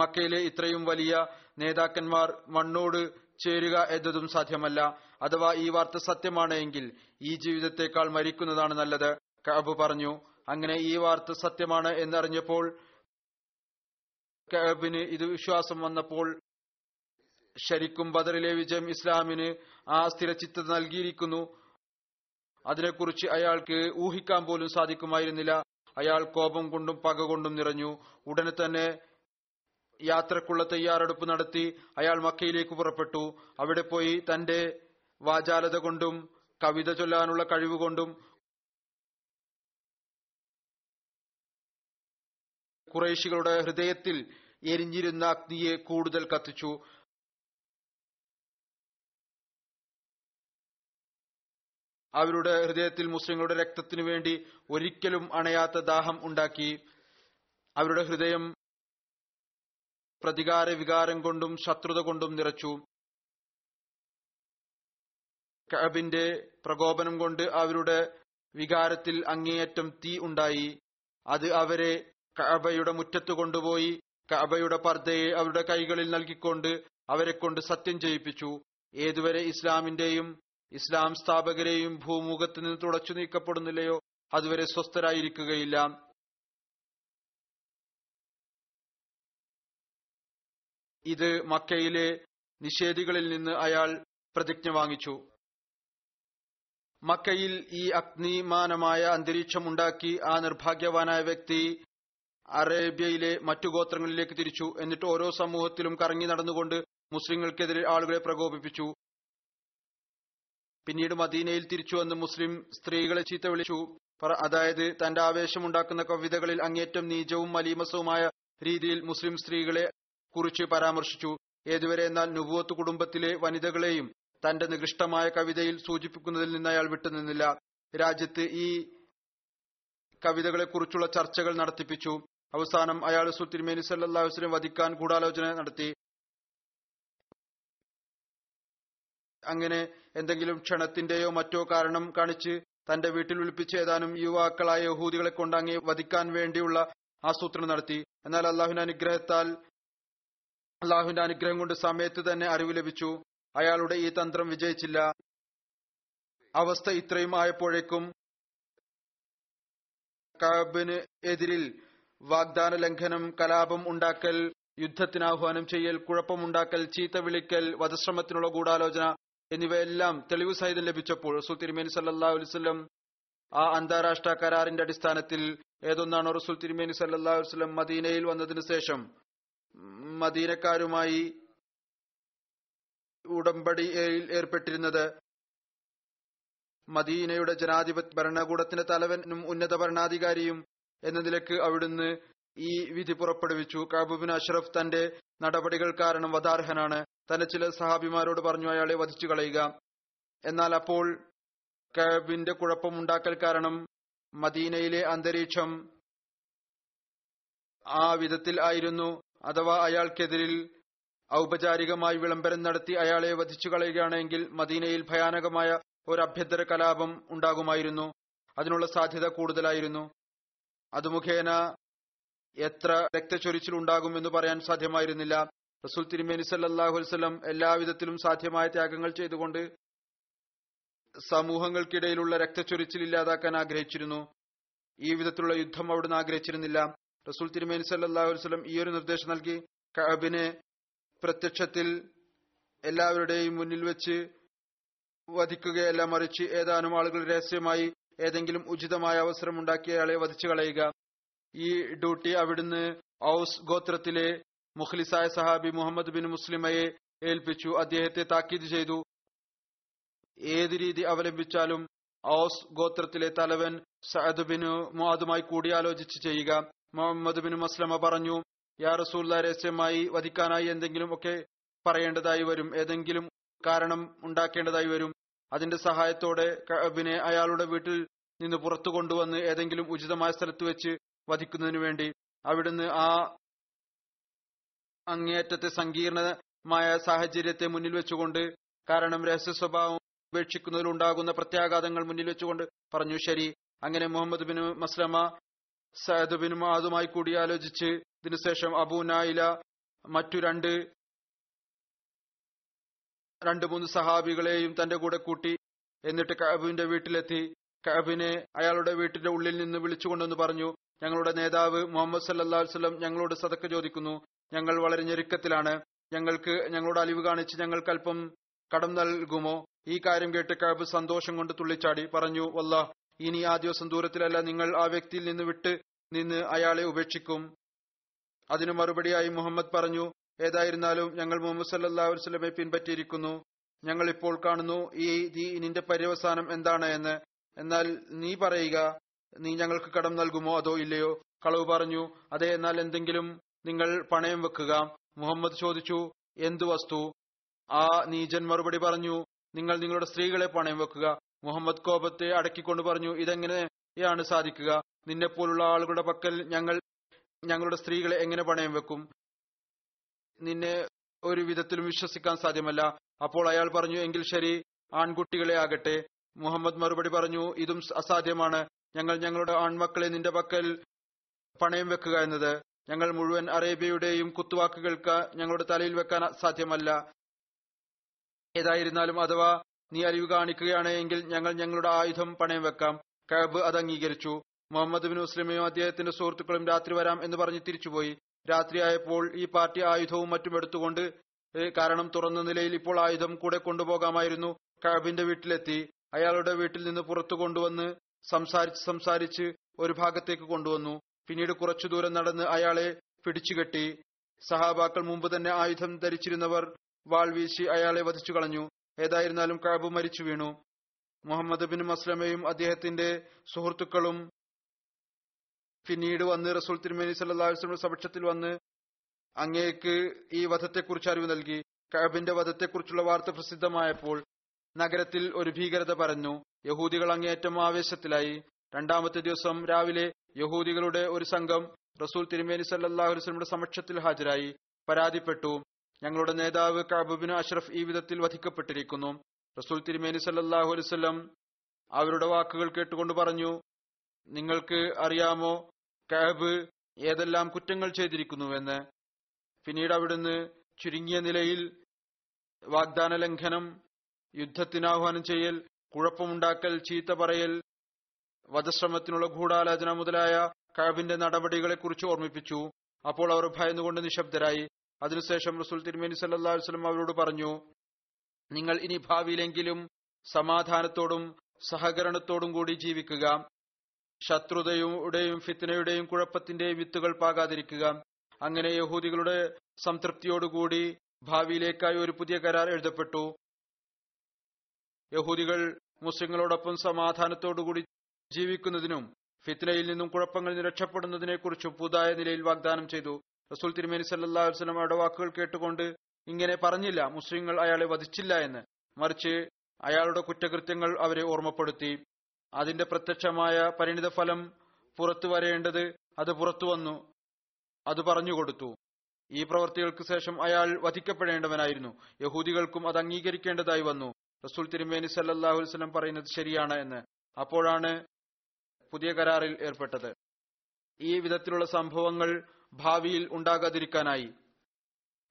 മക്കയിലെ ഇത്രയും വലിയ നേതാക്കന്മാർ മണ്ണോട് ചേരുക എന്നതും സാധ്യമല്ല. അഥവാ ഈ വാർത്ത സത്യമാണ് എങ്കിൽ ഈ ജീവിതത്തെക്കാൾ മരിക്കുന്നതാണ് നല്ലത്. കഅബ് പറഞ്ഞു അങ്ങനെ ഈ വാർത്ത സത്യമാണ് എന്നറിഞ്ഞപ്പോൾ കഅബിന് ഇത് വിശ്വാസം വന്നപ്പോൾ ശരിക്കും ബദറിലെ വിജയം ഇസ്ലാമിന് ആ സ്ഥിരചിത്തത നൽകിയിരിക്കുന്നു. അതിനെക്കുറിച്ച് അയാൾക്ക് ഊഹിക്കാൻ പോലും സാധിക്കുമായിരുന്നില്ല. അയാൾ കോപം കൊണ്ടും പക കൊണ്ടും നിറഞ്ഞു. ഉടനെ തന്നെ യാത്രക്കുള്ള തയ്യാറെടുപ്പ് നടത്തി അയാൾ മക്കയിലേക്ക് പുറപ്പെട്ടു. അവിടെ പോയി തന്റെ വാചാലത കൊണ്ടും കവിത ചൊല്ലാനുള്ള കഴിവുകൊണ്ടും കുറേശികളുടെ ഹൃദയത്തിൽ എരിഞ്ഞിരുന്ന അഗ്നിയെ കൂടുതൽ കത്തിച്ചു. അവരുടെ ഹൃദയത്തിൽ മുസ്ലിങ്ങളുടെ രക്തത്തിനു വേണ്ടി ഒരിക്കലും അണയാത്ത ദാഹം ഉണ്ടാക്കി. അവരുടെ ഹൃദയം പ്രതികാര വികാരം കൊണ്ടും ശത്രുത കൊണ്ടും നിറച്ചു. കഅബിന്റെ പ്രകോപനം കൊണ്ട് അവരുടെ വികാരത്തിൽ അങ്ങേയറ്റം തീ ഉണ്ടായി. അത് അവരെ കഅബയുടെ മുറ്റത്ത് കൊണ്ടുപോയി കഅബയുടെ പർദ്ദയെ അവരുടെ കൈകളിൽ നൽകിക്കൊണ്ട് അവരെ കൊണ്ട് സത്യം ചെയ്യിപ്പിച്ചു. ഏതുവരെ ഇസ്ലാമിന്റെയും ഇസ്ലാം സ്ഥാപകരെയും ഭൂമുഖത്ത് നിന്ന് തുടച്ചു നീക്കപ്പെടുന്നില്ലയോ അതുവരെ സ്വസ്ഥരായിരിക്കുകയില്ല. ഇത് മക്കയിലെ നിഷേധികളിൽ നിന്ന് അയാൾ പ്രതിജ്ഞ വാങ്ങിച്ചു. മക്കയിൽ ഈ അഗ്നിമാനമായ അന്തരീക്ഷം ഉണ്ടാക്കി ആ നിർഭാഗ്യവാനായ വ്യക്തി അറേബ്യയിലെ മറ്റു ഗോത്രങ്ങളിലേക്ക് തിരിച്ചു. എന്നിട്ട് ഓരോ സമൂഹത്തിലും കറങ്ങി നടന്നുകൊണ്ട് മുസ്ലിങ്ങൾക്കെതിരെ ആളുകളെ പ്രകോപിപ്പിച്ചു. പിന്നീട് മദീനയിൽ തിരിച്ചു വന്ന് മുസ്ലിം സ്ത്രീകളെ ചീത്ത വിളിച്ചു. അതായത് തന്റെ ആവേശമുണ്ടാക്കുന്ന കവിതകളിൽ അങ്ങേറ്റം നീചവും മലീമസവുമായ രീതിയിൽ മുസ്ലിം സ്ത്രീകളെ കുറിച്ച് പരാമർശിച്ചു. ഏതുവരെ എന്നാൽ നുബുവത്ത് കുടുംബത്തിലെ വനിതകളെയും തന്റെ നികൃഷ്ടമായ കവിതയിൽ സൂചിപ്പിക്കുന്നതിൽ നിന്ന് അയാൾ വിട്ടുനിന്നില്ല. രാജ്യത്ത് ഈ കവിതകളെക്കുറിച്ചുള്ള ചർച്ചകൾ നടത്തിപ്പിച്ചു. അവസാനം അയാൾ സുത്തിരിമേനി സല്ലാ വസ്ലം വധിക്കാൻ ഗൂഢാലോചന നടത്തി. അങ്ങനെ എന്തെങ്കിലും ക്ഷണത്തിന്റെയോ മറ്റോ കാരണം കാണിച്ച് തന്റെ വീട്ടിൽ വിളിപ്പിച്ച് ഏതാനും യുവാക്കളായ യഹൂദികളെ കൊണ്ടാങ്ങി വധിക്കാൻ വേണ്ടിയുള്ള ആസൂത്രണം നടത്തി. എന്നാൽ അള്ളാഹുവിന്റെ അനുഗ്രഹത്താൽ അള്ളാഹുവിന്റെ അനുഗ്രഹം കൊണ്ട് സമയത്ത് തന്നെ അറിവ് ലഭിച്ചു. അയാളുടെ ഈ തന്ത്രം വിജയിച്ചില്ല. അവസ്ഥ ഇത്രയും ആയപ്പോഴേക്കും കാബിന് എതിരിൽ വാഗ്ദാന ലംഘനം കലാപം ഉണ്ടാക്കൽ യുദ്ധത്തിന് ആഹ്വാനം ചെയ്യൽ കുഴപ്പമുണ്ടാക്കൽ ചീത്ത വിളിക്കൽ വധശ്രമത്തിനുള്ള ഗൂഢാലോചന എന്നിവയെല്ലാം തെളിവ് സഹിതം ലഭിച്ചപ്പോൾ റസൂൽ തിരുമേനി സല്ലാ അലുസ്ലം ആ അന്താരാഷ്ട്ര കരാറിന്റെ അടിസ്ഥാനത്തിൽ ഏതൊന്നാണോ റസൂൽ തിരുമേനി സല്ലാ അലുസ്ലം മദീനയിൽ വന്നതിനു ശേഷം മദീനക്കാരുമായി ഉടമ്പടിയിൽ ഏർപ്പെട്ടിരുന്നത്. മദീനയുടെ ജനാധിപത്യ ഭരണകൂടത്തിന്റെ തലവനും ഉന്നത ഭരണാധികാരിയും എന്ന നിലയ്ക്ക് അവിടുന്ന് ഈ വിധി പുറപ്പെടുവിച്ചു. കാബുബിൻ അഷ്റഫ് തന്റെ നടപടികൾ കാരണം വധാർഹനാണ് തന്റെ ചില സഹാബിമാരോട് പറഞ്ഞു അയാളെ വധിച്ചു കളയുക. എന്നാൽ അപ്പോൾ കബിന്റെ കുഴപ്പമുണ്ടാക്കൽ കാരണം മദീനയിലെ അന്തരീക്ഷം ആ വിധത്തിൽ ആയിരുന്നു. അഥവാ അയാൾക്കെതിരിൽ ഔപചാരികമായി വിളംബരം നടത്തി അയാളെ വധിച്ചു കളയുകയാണെങ്കിൽ മദീനയിൽ ഭയാനകമായ ഒരു അഭ്യന്തര കലാപം ഉണ്ടാകുമായിരുന്നു. അതിനുള്ള സാധ്യത കൂടുതലായിരുന്നു. അത് മുഖേന എത്ര രക്തചൊരിച്ചിൽ ഉണ്ടാകുമെന്ന് പറയാൻ സാധ്യമായിരുന്നില്ല. റസൂൽ തിരുമേനി സല്ലാഹു വസ്ലം എല്ലാവിധത്തിലും സാധ്യമായ ത്യാഗങ്ങൾ ചെയ്തുകൊണ്ട് സമൂഹങ്ങൾക്കിടയിലുള്ള രക്തച്ചൊരിച്ചിൽ ഇല്ലാതാക്കാൻ ആഗ്രഹിച്ചിരുന്നു. ഈ വിധത്തിലുള്ള യുദ്ധം അവിടുന്ന് ആഗ്രഹിച്ചിരുന്നില്ല. റസൂൽ തിരുമേനി സല്ലാഹു വസ്ലം ഈ ഒരു നിർദ്ദേശം നൽകി. കഅബിനെ പ്രത്യക്ഷത്തിൽ എല്ലാവരുടെയും മുന്നിൽ വെച്ച് വധിക്കുകയല്ല മറിച്ച് ഏതാനും ആളുകൾ രഹസ്യമായി ഏതെങ്കിലും ഉചിതമായ അവസരം ഉണ്ടാക്കി അയാളെ വധിച്ചു കളയുക. ഈ ഡ്യൂട്ടി അവിടുന്ന് ഔസ് ഗോത്രത്തിലെ മുഖ്ലിസായ സഹാബി മുഹമ്മദ് ബിൻ മുസ്ലിമയെ ഏൽപ്പിച്ചു. അദ്ദേഹത്തെ താക്കീത് ചെയ്തു. ഏത് രീതി അവലംബിച്ചാലും ഔസ് ഗോത്രത്തിലെ തലവൻ സഅദ് ബിൻ മുഹാദുമായി കൂടിയാലോചിച്ച് ചെയ്യുക. മുഹമ്മദ് ബിൻ മസ്ലമ പറഞ്ഞു യാ റസൂല്ല രഹസ്യമായി വധിക്കാനായി എന്തെങ്കിലും ഒക്കെ പറയേണ്ടതായി വരും. ഏതെങ്കിലും കാരണം ഉണ്ടാക്കേണ്ടതായി വരും. അതിന്റെ സഹായത്തോടെ കഅബിനെ അയാളുടെ വീട്ടിൽ നിന്ന് പുറത്തു കൊണ്ടുവന്ന് ഏതെങ്കിലും ഉചിതമായ സ്ഥലത്ത് വെച്ച് വധിക്കുന്നതിനു വേണ്ടി അവിടുന്ന് ആ അങ്ങേയറ്റത്തെ സങ്കീർണമായ സാഹചര്യത്തെ മുന്നിൽ വെച്ചുകൊണ്ട് കാരണം രഹസ്യ സ്വഭാവം ഉപേക്ഷിക്കുന്നതിൽ ഉണ്ടാകുന്ന പ്രത്യാഘാതങ്ങൾ മുന്നിൽ വെച്ചുകൊണ്ട് പറഞ്ഞു ശരി അങ്ങനെ Muhammad bin Maslama Saad bin മാതുമായി കൂടിയാലോചിച്ച് ഇതിനുശേഷം അബൂ നായില മറ്റു രണ്ട് രണ്ട് മൂന്ന് സഹാബികളെയും തന്റെ കൂടെ കൂട്ടി എന്നിട്ട് കഅബിന്റെ വീട്ടിലെത്തി. കഅബിനെ അയാളുടെ വീട്ടിന്റെ ഉള്ളിൽ നിന്ന് വിളിച്ചുകൊണ്ടെന്ന് പറഞ്ഞു ഞങ്ങളുടെ നേതാവ് മുഹമ്മദ് സല്ലാ വസ്ലം ഞങ്ങളോട് സതക്ക് ചോദിക്കുന്നു. ഞങ്ങൾ വളരെ ഞെരുക്കത്തിലാണ്. ഞങ്ങൾക്ക് ഞങ്ങളുടെ അലിവ് കാണിച്ച് ഞങ്ങൾക്ക് അല്പം കടം നൽകുമോ? ഈ കാര്യം കേട്ട് കഅബ് സന്തോഷം കൊണ്ട് തുള്ളിച്ചാടി. പറഞ്ഞു വല്ല ഇനി ആ ദിവസം ദൂരത്തിലല്ല നിങ്ങൾ ആ വ്യക്തിയിൽ നിന്ന് വിട്ട് നിന്ന് അയാളെ ഉപേക്ഷിക്കും. അതിനു മറുപടിയായി മുഹമ്മദ് പറഞ്ഞു ഏതായിരുന്നാലും ഞങ്ങൾ മുഹമ്മദ് സല്ലാ വസ്ലമെ പിൻപറ്റിയിരിക്കുന്നു. ഞങ്ങൾ ഇപ്പോൾ കാണുന്നു ഈ ദീനിന്റെ നിന്റെ പര്യവസാനം എന്താണ് എന്ന്. എന്നാൽ നീ പറയുക നീ ഞങ്ങൾക്ക് കടം നൽകുമോ അതോ ഇല്ലയോ? കളവ് പറഞ്ഞു അതെ എന്നാൽ എന്തെങ്കിലും നിങ്ങൾ പണയം വെക്കുക. മുഹമ്മദ് ചോദിച്ചു എന്തു വസ്തു? ആ നീജൻ മറുപടി പറഞ്ഞു നിങ്ങൾ നിങ്ങളുടെ സ്ത്രീകളെ പണയം വെക്കുക. മുഹമ്മദ് കോപത്തെ അടക്കിക്കൊണ്ട് പറഞ്ഞു ഇതെങ്ങനെയാണ് സാധിക്കുക? നിന്നെപ്പോലുള്ള ആളുകളുടെ പക്കൽ ഞങ്ങൾ ഞങ്ങളുടെ സ്ത്രീകളെ എങ്ങനെ പണയം വെക്കും? നിന്നെ ഒരു വിധത്തിലും വിശ്വസിക്കാൻ സാധ്യമല്ല. അപ്പോൾ അയാൾ പറഞ്ഞു എങ്കിൽ ശരി ആൺകുട്ടികളെ ആകട്ടെ. മുഹമ്മദ് മറുപടി പറഞ്ഞു ഇതും അസാധ്യമാണ്. ഞങ്ങൾ ഞങ്ങളുടെ ആൺമക്കളെ നിന്റെ പക്കൽ പണയം വെക്കുക എന്നത്. ഞങ്ങൾ മുഴുവൻ അറേബ്യയുടെയും കുത്തുവാക്കുകൾക്ക് ഞങ്ങളുടെ തലയിൽ വെക്കാൻ സാധ്യമല്ല. ഏതായിരുന്നാലും അഥവാ നീ അലിവ് കാണിക്കുകയാണ് എങ്കിൽ ഞങ്ങൾ ഞങ്ങളുടെ ആയുധം പണയം വെക്കാം. കഅബ് അത് അംഗീകരിച്ചു. മുഹമ്മദ് ബിൻ മുസ്ലിമയും അദ്ദേഹത്തിന്റെ സുഹൃത്തുക്കളും രാത്രി വരാം എന്ന് പറഞ്ഞ് തിരിച്ചുപോയി. രാത്രിയായപ്പോൾ ഈ പാർട്ടി ആയുധവും മറ്റും എടുത്തുകൊണ്ട് കാരണം തുറന്ന നിലയിൽ ഇപ്പോൾ ആയുധം കൂടെ കൊണ്ടുപോകാമായിരുന്നു. കഅബിന്റെ വീട്ടിലെത്തി. അയാളുടെ വീട്ടിൽ നിന്ന് പുറത്തു കൊണ്ടുവന്ന് സംസാരിച്ച് സംസാരിച്ച് ഒരു ഭാഗത്തേക്ക് കൊണ്ടുവന്നു. പിന്നീട് കുറച്ചു ദൂരം നടന്ന് അയാളെ പിടിച്ചുകെട്ടി. സഹാബാക്കൾ മുമ്പ് തന്നെ ആയുധം ധരിച്ചിരുന്നവർ വാൾ വീശി അയാളെ വധിച്ചു കളഞ്ഞു ഏതായിരുന്നാലും കഅബ് മരിച്ചു വീണു. മുഹമ്മദ് ബിൻ മസ്ലമയും അദ്ദേഹത്തിന്റെ സുഹൃത്തുക്കളും പിന്നീട് വന്ന് റസൂൽ തിരുമേനി സല്ലല്ലാഹു സപക്ഷത്തിൽ വന്ന് അങ്ങേക്ക് ഈ വധത്തെക്കുറിച്ച് അറിവ് നൽകി. കഅബിന്റെ വധത്തെക്കുറിച്ചുള്ള വാർത്ത പ്രസിദ്ധമായപ്പോൾ നഗരത്തിൽ ഒരു ഭീകരത പറഞ്ഞു യഹൂദികൾ അങ്ങേയറ്റം ആവേശത്തിലായി. രണ്ടാമത്തെ ദിവസം രാവിലെ യഹൂദികളുടെ ഒരു സംഘം റസൂൽ തിരുമേനി വസല്ലമയുടെ സമക്ഷത്തിൽ ഹാജരായി. പരാതിപ്പെട്ടു. ഞങ്ങളുടെ നേതാവ് കബുബിന് അഷ്റഫ് ഈ വിധത്തിൽ വധിക്കപ്പെട്ടിരിക്കുന്നു. റസൂൽ തിരുമേനി സല്ലാഹു അലൈഹി വസല്ലം അവരുടെ വാക്കുകൾ കേട്ടുകൊണ്ട് പറഞ്ഞു നിങ്ങൾക്ക് അറിയാമോ കാബ് ഏതെല്ലാം കുറ്റങ്ങൾ ചെയ്തിരിക്കുന്നുവെന്ന് പിന്നീട് അവിടുന്ന് ചുരുങ്ങിയ നിലയിൽ വാഗ്ദാന ലംഘനം യുദ്ധത്തിന് ആഹ്വാനം ചെയ്യൽ കുഴപ്പമുണ്ടാക്കൽ ചീത്ത പറയൽ വധശ്രമത്തിനുള്ള ഗൂഢാലോചന മുതലായ കഅബിന്റെ നടപടികളെക്കുറിച്ച് ഓർമ്മിപ്പിച്ചു. അപ്പോൾ അവർ ഭയന്നുകൊണ്ട് നിശബ്ദരായി. അതിനുശേഷം റസൂൽ തിരുമേനി അലൈഹി വസല്ലം അവരോട് പറഞ്ഞു നിങ്ങൾ ഇനി ഭാവിയിലെങ്കിലും സമാധാനത്തോടും സഹകരണത്തോടും കൂടി ജീവിക്കുക. ശത്രുതയുടെയും ഫിത്തനയുടെയും കുഴപ്പത്തിന്റെയും വിത്തുകൾ പാകാതിരിക്കുക. അങ്ങനെ യഹൂദികളുടെ സംതൃപ്തിയോടുകൂടി ഭാവിയിലേക്കായി ഒരു പുതിയ കരാർ എഴുതപ്പെട്ടു. യഹൂദികൾ മുസ്ലിങ്ങളോടൊപ്പം സമാധാനത്തോടുകൂടി ജീവിക്കുന്നതിനും ഫിത്നയിൽ നിന്നും കുഴപ്പങ്ങളിൽ നിന്ന് രക്ഷപ്പെടുന്നതിനെക്കുറിച്ചും പുതായ നിലയിൽ വാഗ്ദാനം ചെയ്തു. റസൂൽ തിരുമേനി സല്ലല്ലാഹു വസ്ലമയുടെ വാക്കുകൾ കേട്ടുകൊണ്ട് ഇങ്ങനെ പറഞ്ഞില്ല മുസ്ലിങ്ങൾ അയാളെ വധിച്ചില്ല എന്ന്. മറിച്ച് അയാളുടെ കുറ്റകൃത്യങ്ങൾ അവരെ ഓർമ്മപ്പെടുത്തി. അതിന്റെ പ്രത്യക്ഷമായ പരിണിത ഫലം പുറത്തു വരേണ്ടത് അത് പുറത്തു വന്നു അത് പറഞ്ഞുകൊടുത്തു ഈ പ്രവർത്തികൾക്ക് ശേഷം അയാൾ വധിക്കപ്പെടേണ്ടവനായിരുന്നു. യഹൂദികൾക്കും അത് അംഗീകരിക്കേണ്ടതായി വന്നു. റസൂൽ തിരുമേനി സല്ലാഹു വസ്ലം പറയുന്നത് ശരിയാണ് എന്ന്. അപ്പോഴാണ് പുതിയ കരാറിൽ ഏർപ്പെട്ടത്. ഈ വിധത്തിലുള്ള സംഭവങ്ങൾ ഭാവിയിൽ ഉണ്ടാകാതിരിക്കാനായി.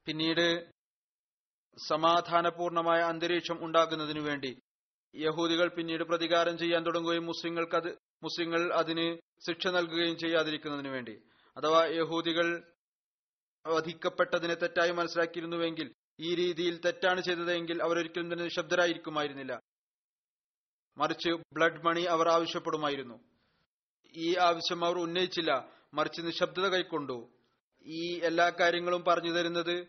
പിന്നീട് സമാധാനപൂർണമായ അന്തരീക്ഷം ഉണ്ടാകുന്നതിനു വേണ്ടി യഹൂദികൾ പിന്നീട് പ്രതികാരം ചെയ്യാൻ തുടങ്ങുകയും മുസ്ലിങ്ങൾക്ക് അത് മുസ്ലിങ്ങൾ അതിന് ശിക്ഷ നൽകുകയും ചെയ്യാതിരിക്കുന്നതിനു വേണ്ടി. അഥവാ യഹൂദികൾ വധിക്കപ്പെട്ടതിനെ തെറ്റായി മനസ്സിലാക്കിയിരുന്നുവെങ്കിൽ ഈ രീതിയിൽ തെറ്റാണ് ചെയ്തതെങ്കിൽ അവരൊരിക്കലും തന്നെ നിശബ്ദരായിരിക്കുമായിരുന്നില്ല. മറിച്ച് ബ്ലഡ് മണി അവർ ആവശ്യപ്പെടുമായിരുന്നു. ഈ ആവശ്യം അവർ ഉന്നയിച്ചില്ല. മറിച്ച് നിശബ്ദത കൈക്കൊണ്ടു. ഈ എല്ലാ കാര്യങ്ങളും പറഞ്ഞു തരുന്നത്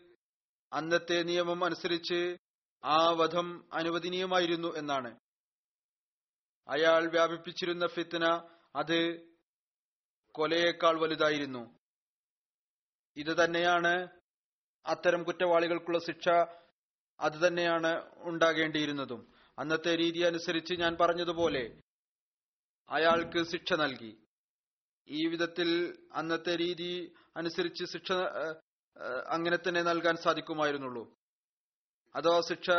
അന്നത്തെ നിയമം അനുസരിച്ച് ആ വധം അനുവദനീയമായിരുന്നു എന്നാണ്. അയാൾ വ്യാപിപ്പിച്ചിരുന്ന ഫിത്തന അത് കൊലയേക്കാൾ വലുതായിരുന്നു. ഇത് തന്നെയാണ് അത്തരം കുറ്റവാളികൾക്കുള്ള ശിക്ഷ അത് തന്നെയാണ് ഉണ്ടാകേണ്ടിയിരുന്നതും. അന്നത്തെ രീതി അനുസരിച്ച് ഞാൻ പറഞ്ഞതുപോലെ അയാൾക്ക് ശിക്ഷ നൽകി. ഈ വിധത്തിൽ അന്നത്തെ രീതി അനുസരിച്ച് ശിക്ഷ അങ്ങനെ തന്നെ നൽകാൻ സാധിക്കുമായിരുന്നുള്ളൂ. അഥവാ ശിക്ഷ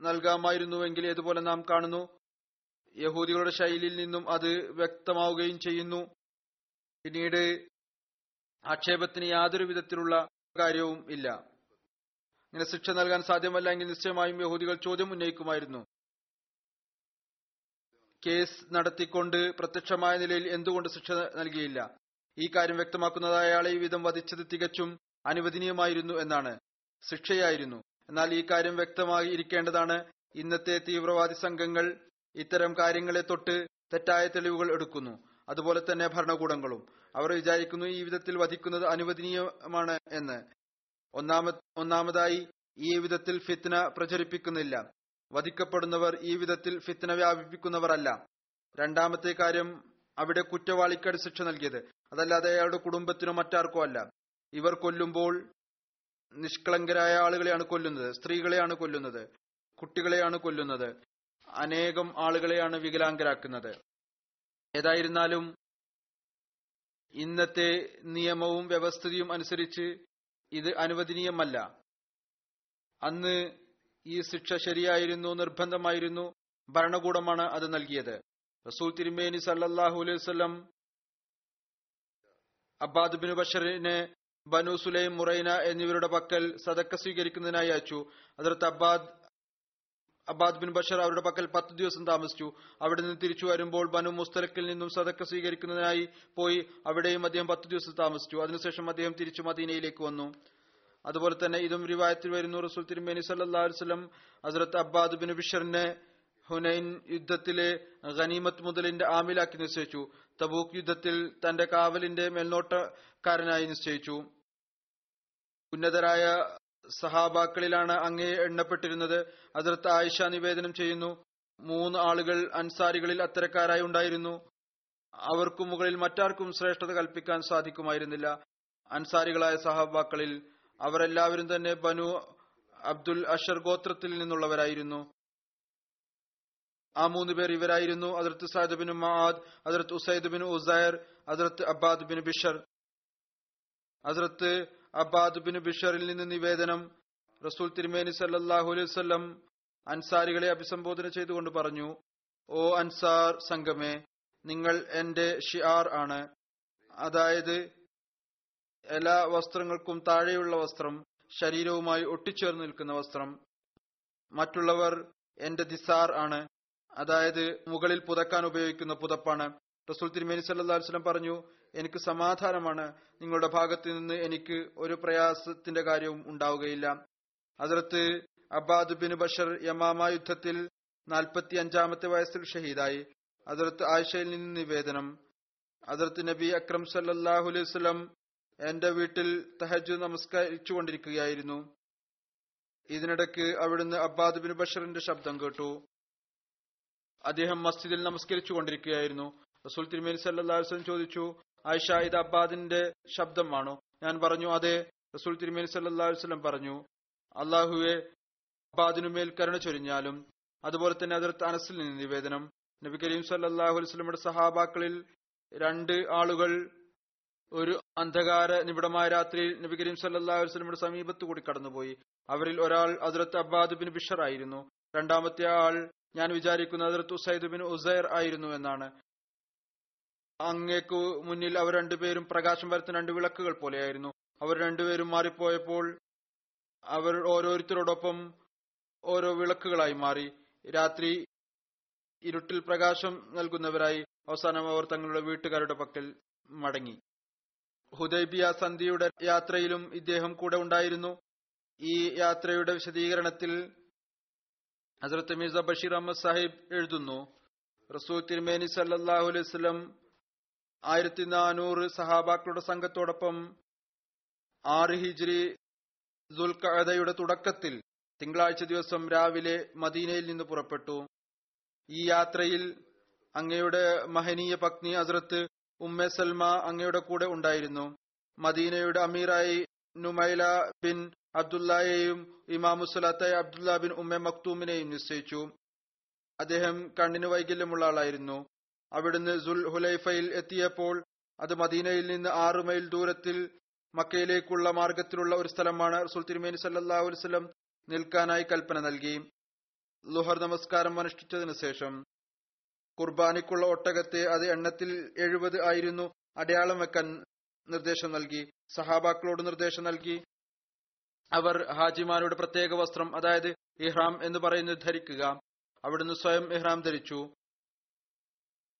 നൽകാമായിരുന്നുവെങ്കിൽ ഇതുപോലെ നാം കാണുന്നു? യഹൂദികളുടെ ശൈലിയിൽ നിന്നും അത് വ്യക്തമാവുകയും ചെയ്യുന്നു. പിന്നീട് ആക്ഷേപത്തിന് യാതൊരു വിധത്തിലുള്ള കാര്യവും ഇല്ല. ഇങ്ങനെ ശിക്ഷ നൽകാൻ സാധ്യമല്ല എങ്കിൽ നിശ്ചയമായും യഹൂദികൾ ചോദ്യം ഉന്നയിക്കുമായിരുന്നു. കേസ് നടത്തിക്കൊണ്ട് പ്രത്യക്ഷമായ നിലയിൽ എന്തുകൊണ്ട് ശിക്ഷ നൽകിയില്ല? ഈ കാര്യം വ്യക്തമാക്കുന്നത് അയാളെ ഈ വിധം വധിച്ചത് തികച്ചും അനുവദനീയമായിരുന്നു എന്നാണ്. ശിക്ഷയായിരുന്നു. എന്നാൽ ഈ കാര്യം വ്യക്തമായി ഇരിക്കേണ്ടതാണ്. ഇന്നത്തെ തീവ്രവാദി സംഘങ്ങൾ ഇത്തരം കാര്യങ്ങളെ തൊട്ട് തെറ്റായ തെളിവുകൾ എടുക്കുന്നു. അതുപോലെ തന്നെ ഭരണകൂടങ്ങളും. അവർ വിചാരിക്കുന്നു ഈ വിധത്തിൽ വധിക്കുന്നത് അനുവദനീയമാണ് എന്ന്. ഒന്നാമ ഒന്നാമതായി ഈ വിധത്തിൽ ഫിത്ന പ്രചരിപ്പിക്കുന്നില്ല. വധിക്കപ്പെടുന്നവർ ഈ വിധത്തിൽ ഫിത്ന വ്യാപിപ്പിക്കുന്നവരല്ല. രണ്ടാമത്തെ കാര്യം അവിടെ കുറ്റവാളിക്കട് ശിക്ഷ നൽകിയത്. അതല്ലാതെ അയാളുടെ കുടുംബത്തിനോ മറ്റാർക്കോ അല്ല. ഇവർ കൊല്ലുമ്പോൾ നിഷ്കളങ്കരായ ആളുകളെയാണ് കൊല്ലുന്നത്. സ്ത്രീകളെയാണ് കൊല്ലുന്നത്. കുട്ടികളെയാണ് കൊല്ലുന്നത്. അനേകം ആളുകളെയാണ് വികലാംഗരാക്കുന്നത്. ഏതായിരുന്നാലും ഇന്നത്തെ നിയമവും വ്യവസ്ഥിതിയും അനുസരിച്ച് ഇത് അനുവദനീയമല്ല. അന്ന് ഈ ശിക്ഷ ശരിയായിരുന്നു നിർബന്ധമായിരുന്നു ഭരണകൂടമാണ് അത് നൽകിയത്. റസൂൽ തിരുമേനി സല്ലാഹു അലൈഹി വസല്ലം അബ്ബാദ് ബിൻ ബഷറിനെ ബനു സുലൈം മുറൈന എന്നിവരുടെ പക്കൽ സദക്ക സ്വീകരിക്കുന്നതിനായി അയച്ചു. അതിർത്ത് അബ്ബാദ് അബ്ബാദ് ബിൻ ബഷർ അവരുടെ പക്കൽ പത്ത് ദിവസം താമസിച്ചു. അവിടെ നിന്ന് തിരിച്ചു വരുമ്പോൾ ബനു മുസ്തലക്കിൽ നിന്നും സദക്ക സ്വീകരിക്കുന്നതിനായി പോയി അവിടെയും അദ്ദേഹം പത്ത് ദിവസം താമസിച്ചു. അതിനുശേഷം അദ്ദേഹം തിരിച്ചു മദീനയിലേക്ക് വന്നു. അതുപോലെ തന്നെ ഇതും റിവായത്തിൽ വരുന്നു. റസൂൽ തിരുമേനി വസല്ലം ഹസ്രത്ത് അബ്ബാദ് ബിൻ ബിഷറിനെ ഹുനൈൻ യുദ്ധത്തിലെ ഖനീമത്ത് മുതലിന്റെ ആമിലാക്കി നിശ്ചയിച്ചു. തബൂക്ക് യുദ്ധത്തിൽ തന്റെ കാവലിന്റെ മേൽനോട്ടക്കാരനായി നിശ്ചയിച്ചു. ഉന്നതരായ സഹാബാക്കളിലാണ് അങ്ങേ എണ്ണപ്പെട്ടിരുന്നത്. അതിർത്ത് ആയിഷ നിവേദനം ചെയ്യുന്നു. മൂന്ന് ആളുകൾ അൻസാരികളിൽ അത്തരക്കാരായി ഉണ്ടായിരുന്നു. അവർക്കു മുകളിൽ മറ്റാർക്കും ശ്രേഷ്ഠത കൽപ്പിക്കാൻ സാധിക്കുമായിരുന്നില്ല. അൻസാരികളായ സഹാബാക്കളിൽ അവരെല്ലാവരും തന്നെ ബനു അബ്ദുൽ അഷർ ഗോത്രത്തിൽ നിന്നുള്ളവരായിരുന്നു. ആ മൂന്ന് പേർ ഇവരായിരുന്നു അതിർത്ത് സാദ് ബിൻ മഹാദ് അതിർത്ത് ഉസൈദ് ബിൻ ഉസൈർ അതിർത്ത് അബ്ബാദ് ബിൻ ബിഷർ. അതിർത്ത് അബ്ബാദ് ബിൻ ബിഷറിൽ നിന്ന് നിവേദനം റസൂൽ തിരുമേനി സല്ലാഹു അലൈഹി വസല്ലം അൻസാരികളെ അഭിസംബോധന ചെയ്തുകൊണ്ട് പറഞ്ഞു ഓ അൻസാർ സംഘമേ നിങ്ങൾ എന്റെ ഷിആർ ആണ്. അതായത് എല്ലാ വസ്ത്രങ്ങൾക്കും താഴെയുള്ള വസ്ത്രം ശരീരവുമായി ഒട്ടിച്ചേർന്ന് നിൽക്കുന്ന വസ്ത്രം. മറ്റുള്ളവർ എന്റെ ദിസാർ ആണ്. അതായത് മുകളിൽ പുതക്കാൻ ഉപയോഗിക്കുന്ന പുതപ്പാണ്. റസൂൽ തിരുമേനി അലൈഹി വസല്ലം പറഞ്ഞു എനിക്ക് സമാധാനമാണ്. നിങ്ങളുടെ ഭാഗത്ത് നിന്ന് എനിക്ക് ഒരു പ്രയാസത്തിന്റെ കാര്യവും ഉണ്ടാവുകയില്ല. അതിർത്ത് അബ്ബാദ് ബിൻ ബഷർ യമാമ യുദ്ധത്തിൽ നാൽപ്പത്തി അഞ്ചാമത്തെ വയസ്സിൽ ഷഹീദായി. അതിർത്ത് ആയിഷയിൽ നിന്ന് നിവേദനം. അതിർത്ത് നബി അക്രം സല്ലല്ലാഹു അലൈഹി എന്റെ വീട്ടിൽ തഹജ് നമസ്കരിച്ചു കൊണ്ടിരിക്കുകയായിരുന്നു ഇതിനിടയ്ക്ക് അവിടുന്ന് അബ്ബാദ് ബിൻ ബഷറിന്റെ ശബ്ദം കേട്ടു. അദ്ദേഹം മസ്ജിദിൽ നമസ്കരിച്ചു കൊണ്ടിരിക്കുകയായിരുന്നു റസൂൽ തിരുമേനി വസല്ലം ചോദിച്ചു ആയിഷ ഇത് അബ്ബാദിന്റെ ശബ്ദമാണോ? ഞാൻ പറഞ്ഞു അതെ. റസൂൽ തിരുമേനി സല്ലാസ്ലം പറഞ്ഞു അള്ളാഹുവെ അബ്ബാദിനുമേൽ കരുണ ചൊരിഞ്ഞാലും അതുപോലെ തന്നെ അതിർത്ത് അനസിൽ നിന്ന് നിവേദനം. നബി കരീം സല്ലല്ലാഹു അലൈഹി വസല്ലമയുടെ സഹാബാക്കളിൽ രണ്ട് ആളുകൾ ഒരു അന്ധകാര നിബിഡമായ രാത്രിയിൽ നബി കരീം സല്ലല്ലാഹു അലൈഹി വസല്ലമയുടെ സമീപത്ത് കൂടി കടന്നുപോയി. അവരിൽ ഒരാൾ അതിർത്ത് അബ്ബാദ് ബിൻ ബിഷർ ആയിരുന്നു. രണ്ടാമത്തെ ആൾ ഞാൻ വിചാരിക്കുന്ന അതിർത്ത് ഉസൈദ് ബിൻ ഉസൈർ ആയിരുന്നു എന്നാണ്. അങ്ങേക്കു മുന്നിൽ അവർ രണ്ടുപേരും പ്രകാശം വരുത്തുന്ന രണ്ട് വിളക്കുകൾ പോലെയായിരുന്നു. അവർ രണ്ടുപേരും മാറിപ്പോയപ്പോൾ അവർ ഓരോരുത്തരോടൊപ്പം ഓരോ വിളക്കുകളായി മാറി. രാത്രി ഇരുട്ടിൽ പ്രകാശം നൽകുന്നവരായി അവസാനം അവർ തങ്ങളുടെ വീട്ടുകാരുടെ പക്കൽ മടങ്ങി. ഹുദൈബിയ സന്ധിയുടെ യാത്രയിലും ഇദ്ദേഹം കൂടെ ഉണ്ടായിരുന്നു. ഈ യാത്രയുടെ വിശദീകരണത്തിൽ ഹസ്രത്ത് മിർസ ബഷീർ അഹമ്മദ് സാഹിബ് എഴുതുന്നു റസൂൽ തിരുമേനി സല്ലല്ലാഹു അലൈഹി ആയിരത്തി നാനൂറ് സഹാബാക്കളുടെ സംഘത്തോടൊപ്പം ആറ് ഹിജ്രി ദുൽഖയുടെ തുടക്കത്തിൽ തിങ്കളാഴ്ച ദിവസം രാവിലെ മദീനയിൽ നിന്ന് പുറപ്പെട്ടു. ഈ യാത്രയിൽ അങ്ങയുടെ മഹനീയ പത്നി ഹസ്രത്ത് ഉമ്മെ സൽമ അങ്ങയുടെ കൂടെ ഉണ്ടായിരുന്നു. മദീനയുടെ അമീറായി നുമൈല ബിൻ അബ്ദുല്ലയെയും ഇമാമുസലാത്തായ അബ്ദുല്ല ബിൻ ഉമ്മ മക്തൂമിനെയും നിശ്ചയിച്ചു. അദ്ദേഹം കണ്ണിന് വൈകല്യമുള്ള ആളായിരുന്നു. അവിടുന്ന് സുൽ ഹുലൈഫയിൽ എത്തിയപ്പോൾ അത് മദീനയിൽ നിന്ന് ആറു മൈൽ ദൂരത്തിൽ മക്കയിലേക്കുള്ള മാർഗത്തിലുള്ള ഒരു സ്ഥലമാണ് റസൂൽ തിരുമേനി അലൈഹി വസല്ലം നിൽക്കാനായി കൽപ്പന നൽകി. ലുഹർ നമസ്കാരം അനുഷ്ഠിച്ചതിനു ശേഷം കുർബാനിക്കുള്ള ഒട്ടകത്തെ അത് എണ്ണത്തിൽ എഴുപത് ആയിരുന്നു. അടയാളം വെക്കാൻ നിർദ്ദേശം നൽകി. സഹാബാക്കളോട് നിർദ്ദേശം നൽകി. അവർ ഹാജിമാരുടെ പ്രത്യേക വസ്ത്രം അതായത് ഇഹ്റാം എന്ന് പറയുന്നത് ധരിക്കുക. അവിടുന്ന് സ്വയം ഇഹ്റാം ധരിച്ചു.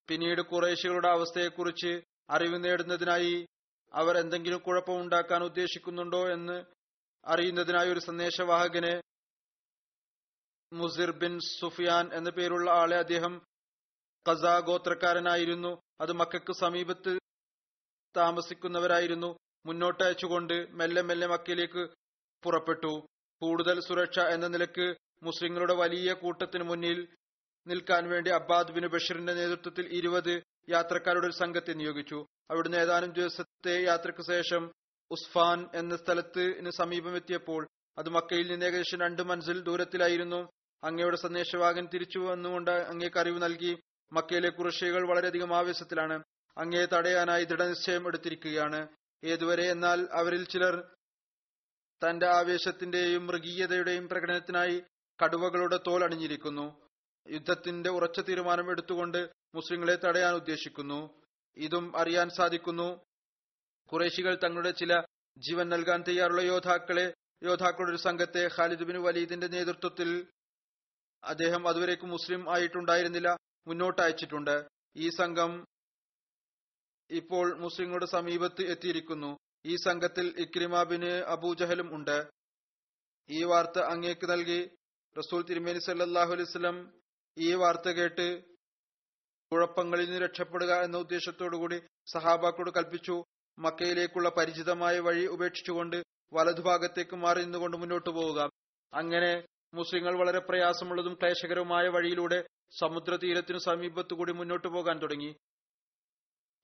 പിന്നീട് കുറേശികളുടെ അവസ്ഥയെക്കുറിച്ച് അറിവ് നേടുന്നതിനായി അവർ എന്തെങ്കിലും കുഴപ്പമുണ്ടാക്കാൻ ഉദ്ദേശിക്കുന്നുണ്ടോ എന്ന് അറിയുന്നതിനായി ഒരു സന്ദേശവാഹകനെ മുസിർ ബിൻ സുഫിയാൻ എന്ന പേരുള്ള ആളെ അദ്ദേഹം ഖസ ഗോത്രക്കാരനായിരുന്നു. അത് മക്കൾക്ക് സമീപത്ത് താമസിക്കുന്നവരായിരുന്നു. മുന്നോട്ട് അയച്ചുകൊണ്ട് മെല്ലെ മെല്ലെ മക്കയിലേക്ക് പുറപ്പെട്ടു. കൂടുതൽ സുരക്ഷ എന്ന നിലയ്ക്ക് മുസ്ലിങ്ങളുടെ വലിയ കൂട്ടത്തിന് മുന്നിൽ നിൽക്കാൻ വേണ്ടി അബ്ബാദ് ബിൻ ബഷീറിന്റെ നേതൃത്വത്തിൽ ഇരുപത് യാത്രക്കാരുടെ ഒരു സംഘത്തെ നിയോഗിച്ചു. അവിടുന്ന് ഏതാനും ദിവസത്തെ യാത്രയ്ക്ക് ശേഷം ഉസ്ഫാൻ എന്ന സ്ഥലത്തിന് സമീപമെത്തിയപ്പോൾ അത് മക്കയിൽ നിന്ന് ഏകദേശം രണ്ട് മനസ്സിൽ ദൂരത്തിലായിരുന്നു. അങ്ങയുടെ സന്ദേശവാഹൻ തിരിച്ചു വന്നുകൊണ്ട് അങ്ങേക്ക് അറിവ് നൽകി. മക്കയിലെ കുറശ്ശികൾ വളരെയധികം ആവേശത്തിലാണ്. അങ്ങയെ തടയാനായി ദൃഢനിശ്ചയം എടുത്തിരിക്കുകയാണ്. ഏതുവരെ എന്നാൽ അവരിൽ ചിലർ തന്റെ ആവേശത്തിന്റെയും മൃഗീയതയുടെയും പ്രകടനത്തിനായി കടുവകളുടെ തോൽ അണിഞ്ഞിരിക്കുന്നു. യുദ്ധത്തിന്റെ ഉറച്ച തീരുമാനം എടുത്തുകൊണ്ട് മുസ്ലിങ്ങളെ തടയാൻ ഉദ്ദേശിക്കുന്നു. ഇതും അറിയാൻ സാധിക്കുന്നു. കുറേശികൾ തങ്ങളുടെ ചില ജീവൻ നൽകാൻ തയ്യാറുള്ള യോദ്ധാക്കളെ യോദ്ധാക്കളുടെ ഒരു സംഘത്തെ ഖാലിദ് ബിൻ വലീദിന്റെ നേതൃത്വത്തിൽ അദ്ദേഹം അതുവരേക്കും മുസ്ലിം ആയിട്ടുണ്ടായിരുന്നില്ല. മുന്നോട്ട് അയച്ചിട്ടുണ്ട് ഈ സംഘം ഇപ്പോൾ മുസ്ലിങ്ങളുടെ സമീപത്ത് എത്തിയിരിക്കുന്നു. ഈ സംഘത്തിൽ ഇക്രിമ ബിന് അബൂജഹലും ഉണ്ട്. ഈ വാർത്ത അങ്ങേക്ക് നൽകി റസൂൽ തിരുമേനി സല്ലാഹു അലൈവലം ഈ വാർത്ത കേട്ട് കുഴപ്പങ്ങളിൽ നിന്ന് രക്ഷപ്പെടുക എന്ന ഉദ്ദേശത്തോടുകൂടി സഹാബാക്കോട് കൽപ്പിച്ചു. മക്കയിലേക്കുള്ള പരിചിതമായ വഴി ഉപേക്ഷിച്ചുകൊണ്ട് വലതുഭാഗത്തേക്ക് മാറി നിന്നുകൊണ്ട് മുന്നോട്ട് പോവുക. അങ്ങനെ മുസ്ലിങ്ങൾ വളരെ പ്രയാസമുള്ളതും ക്ലേശകരവുമായ വഴിയിലൂടെ സമുദ്രതീരത്തിനു സമീപത്തുകൂടി മുന്നോട്ടു പോകാൻ തുടങ്ങി.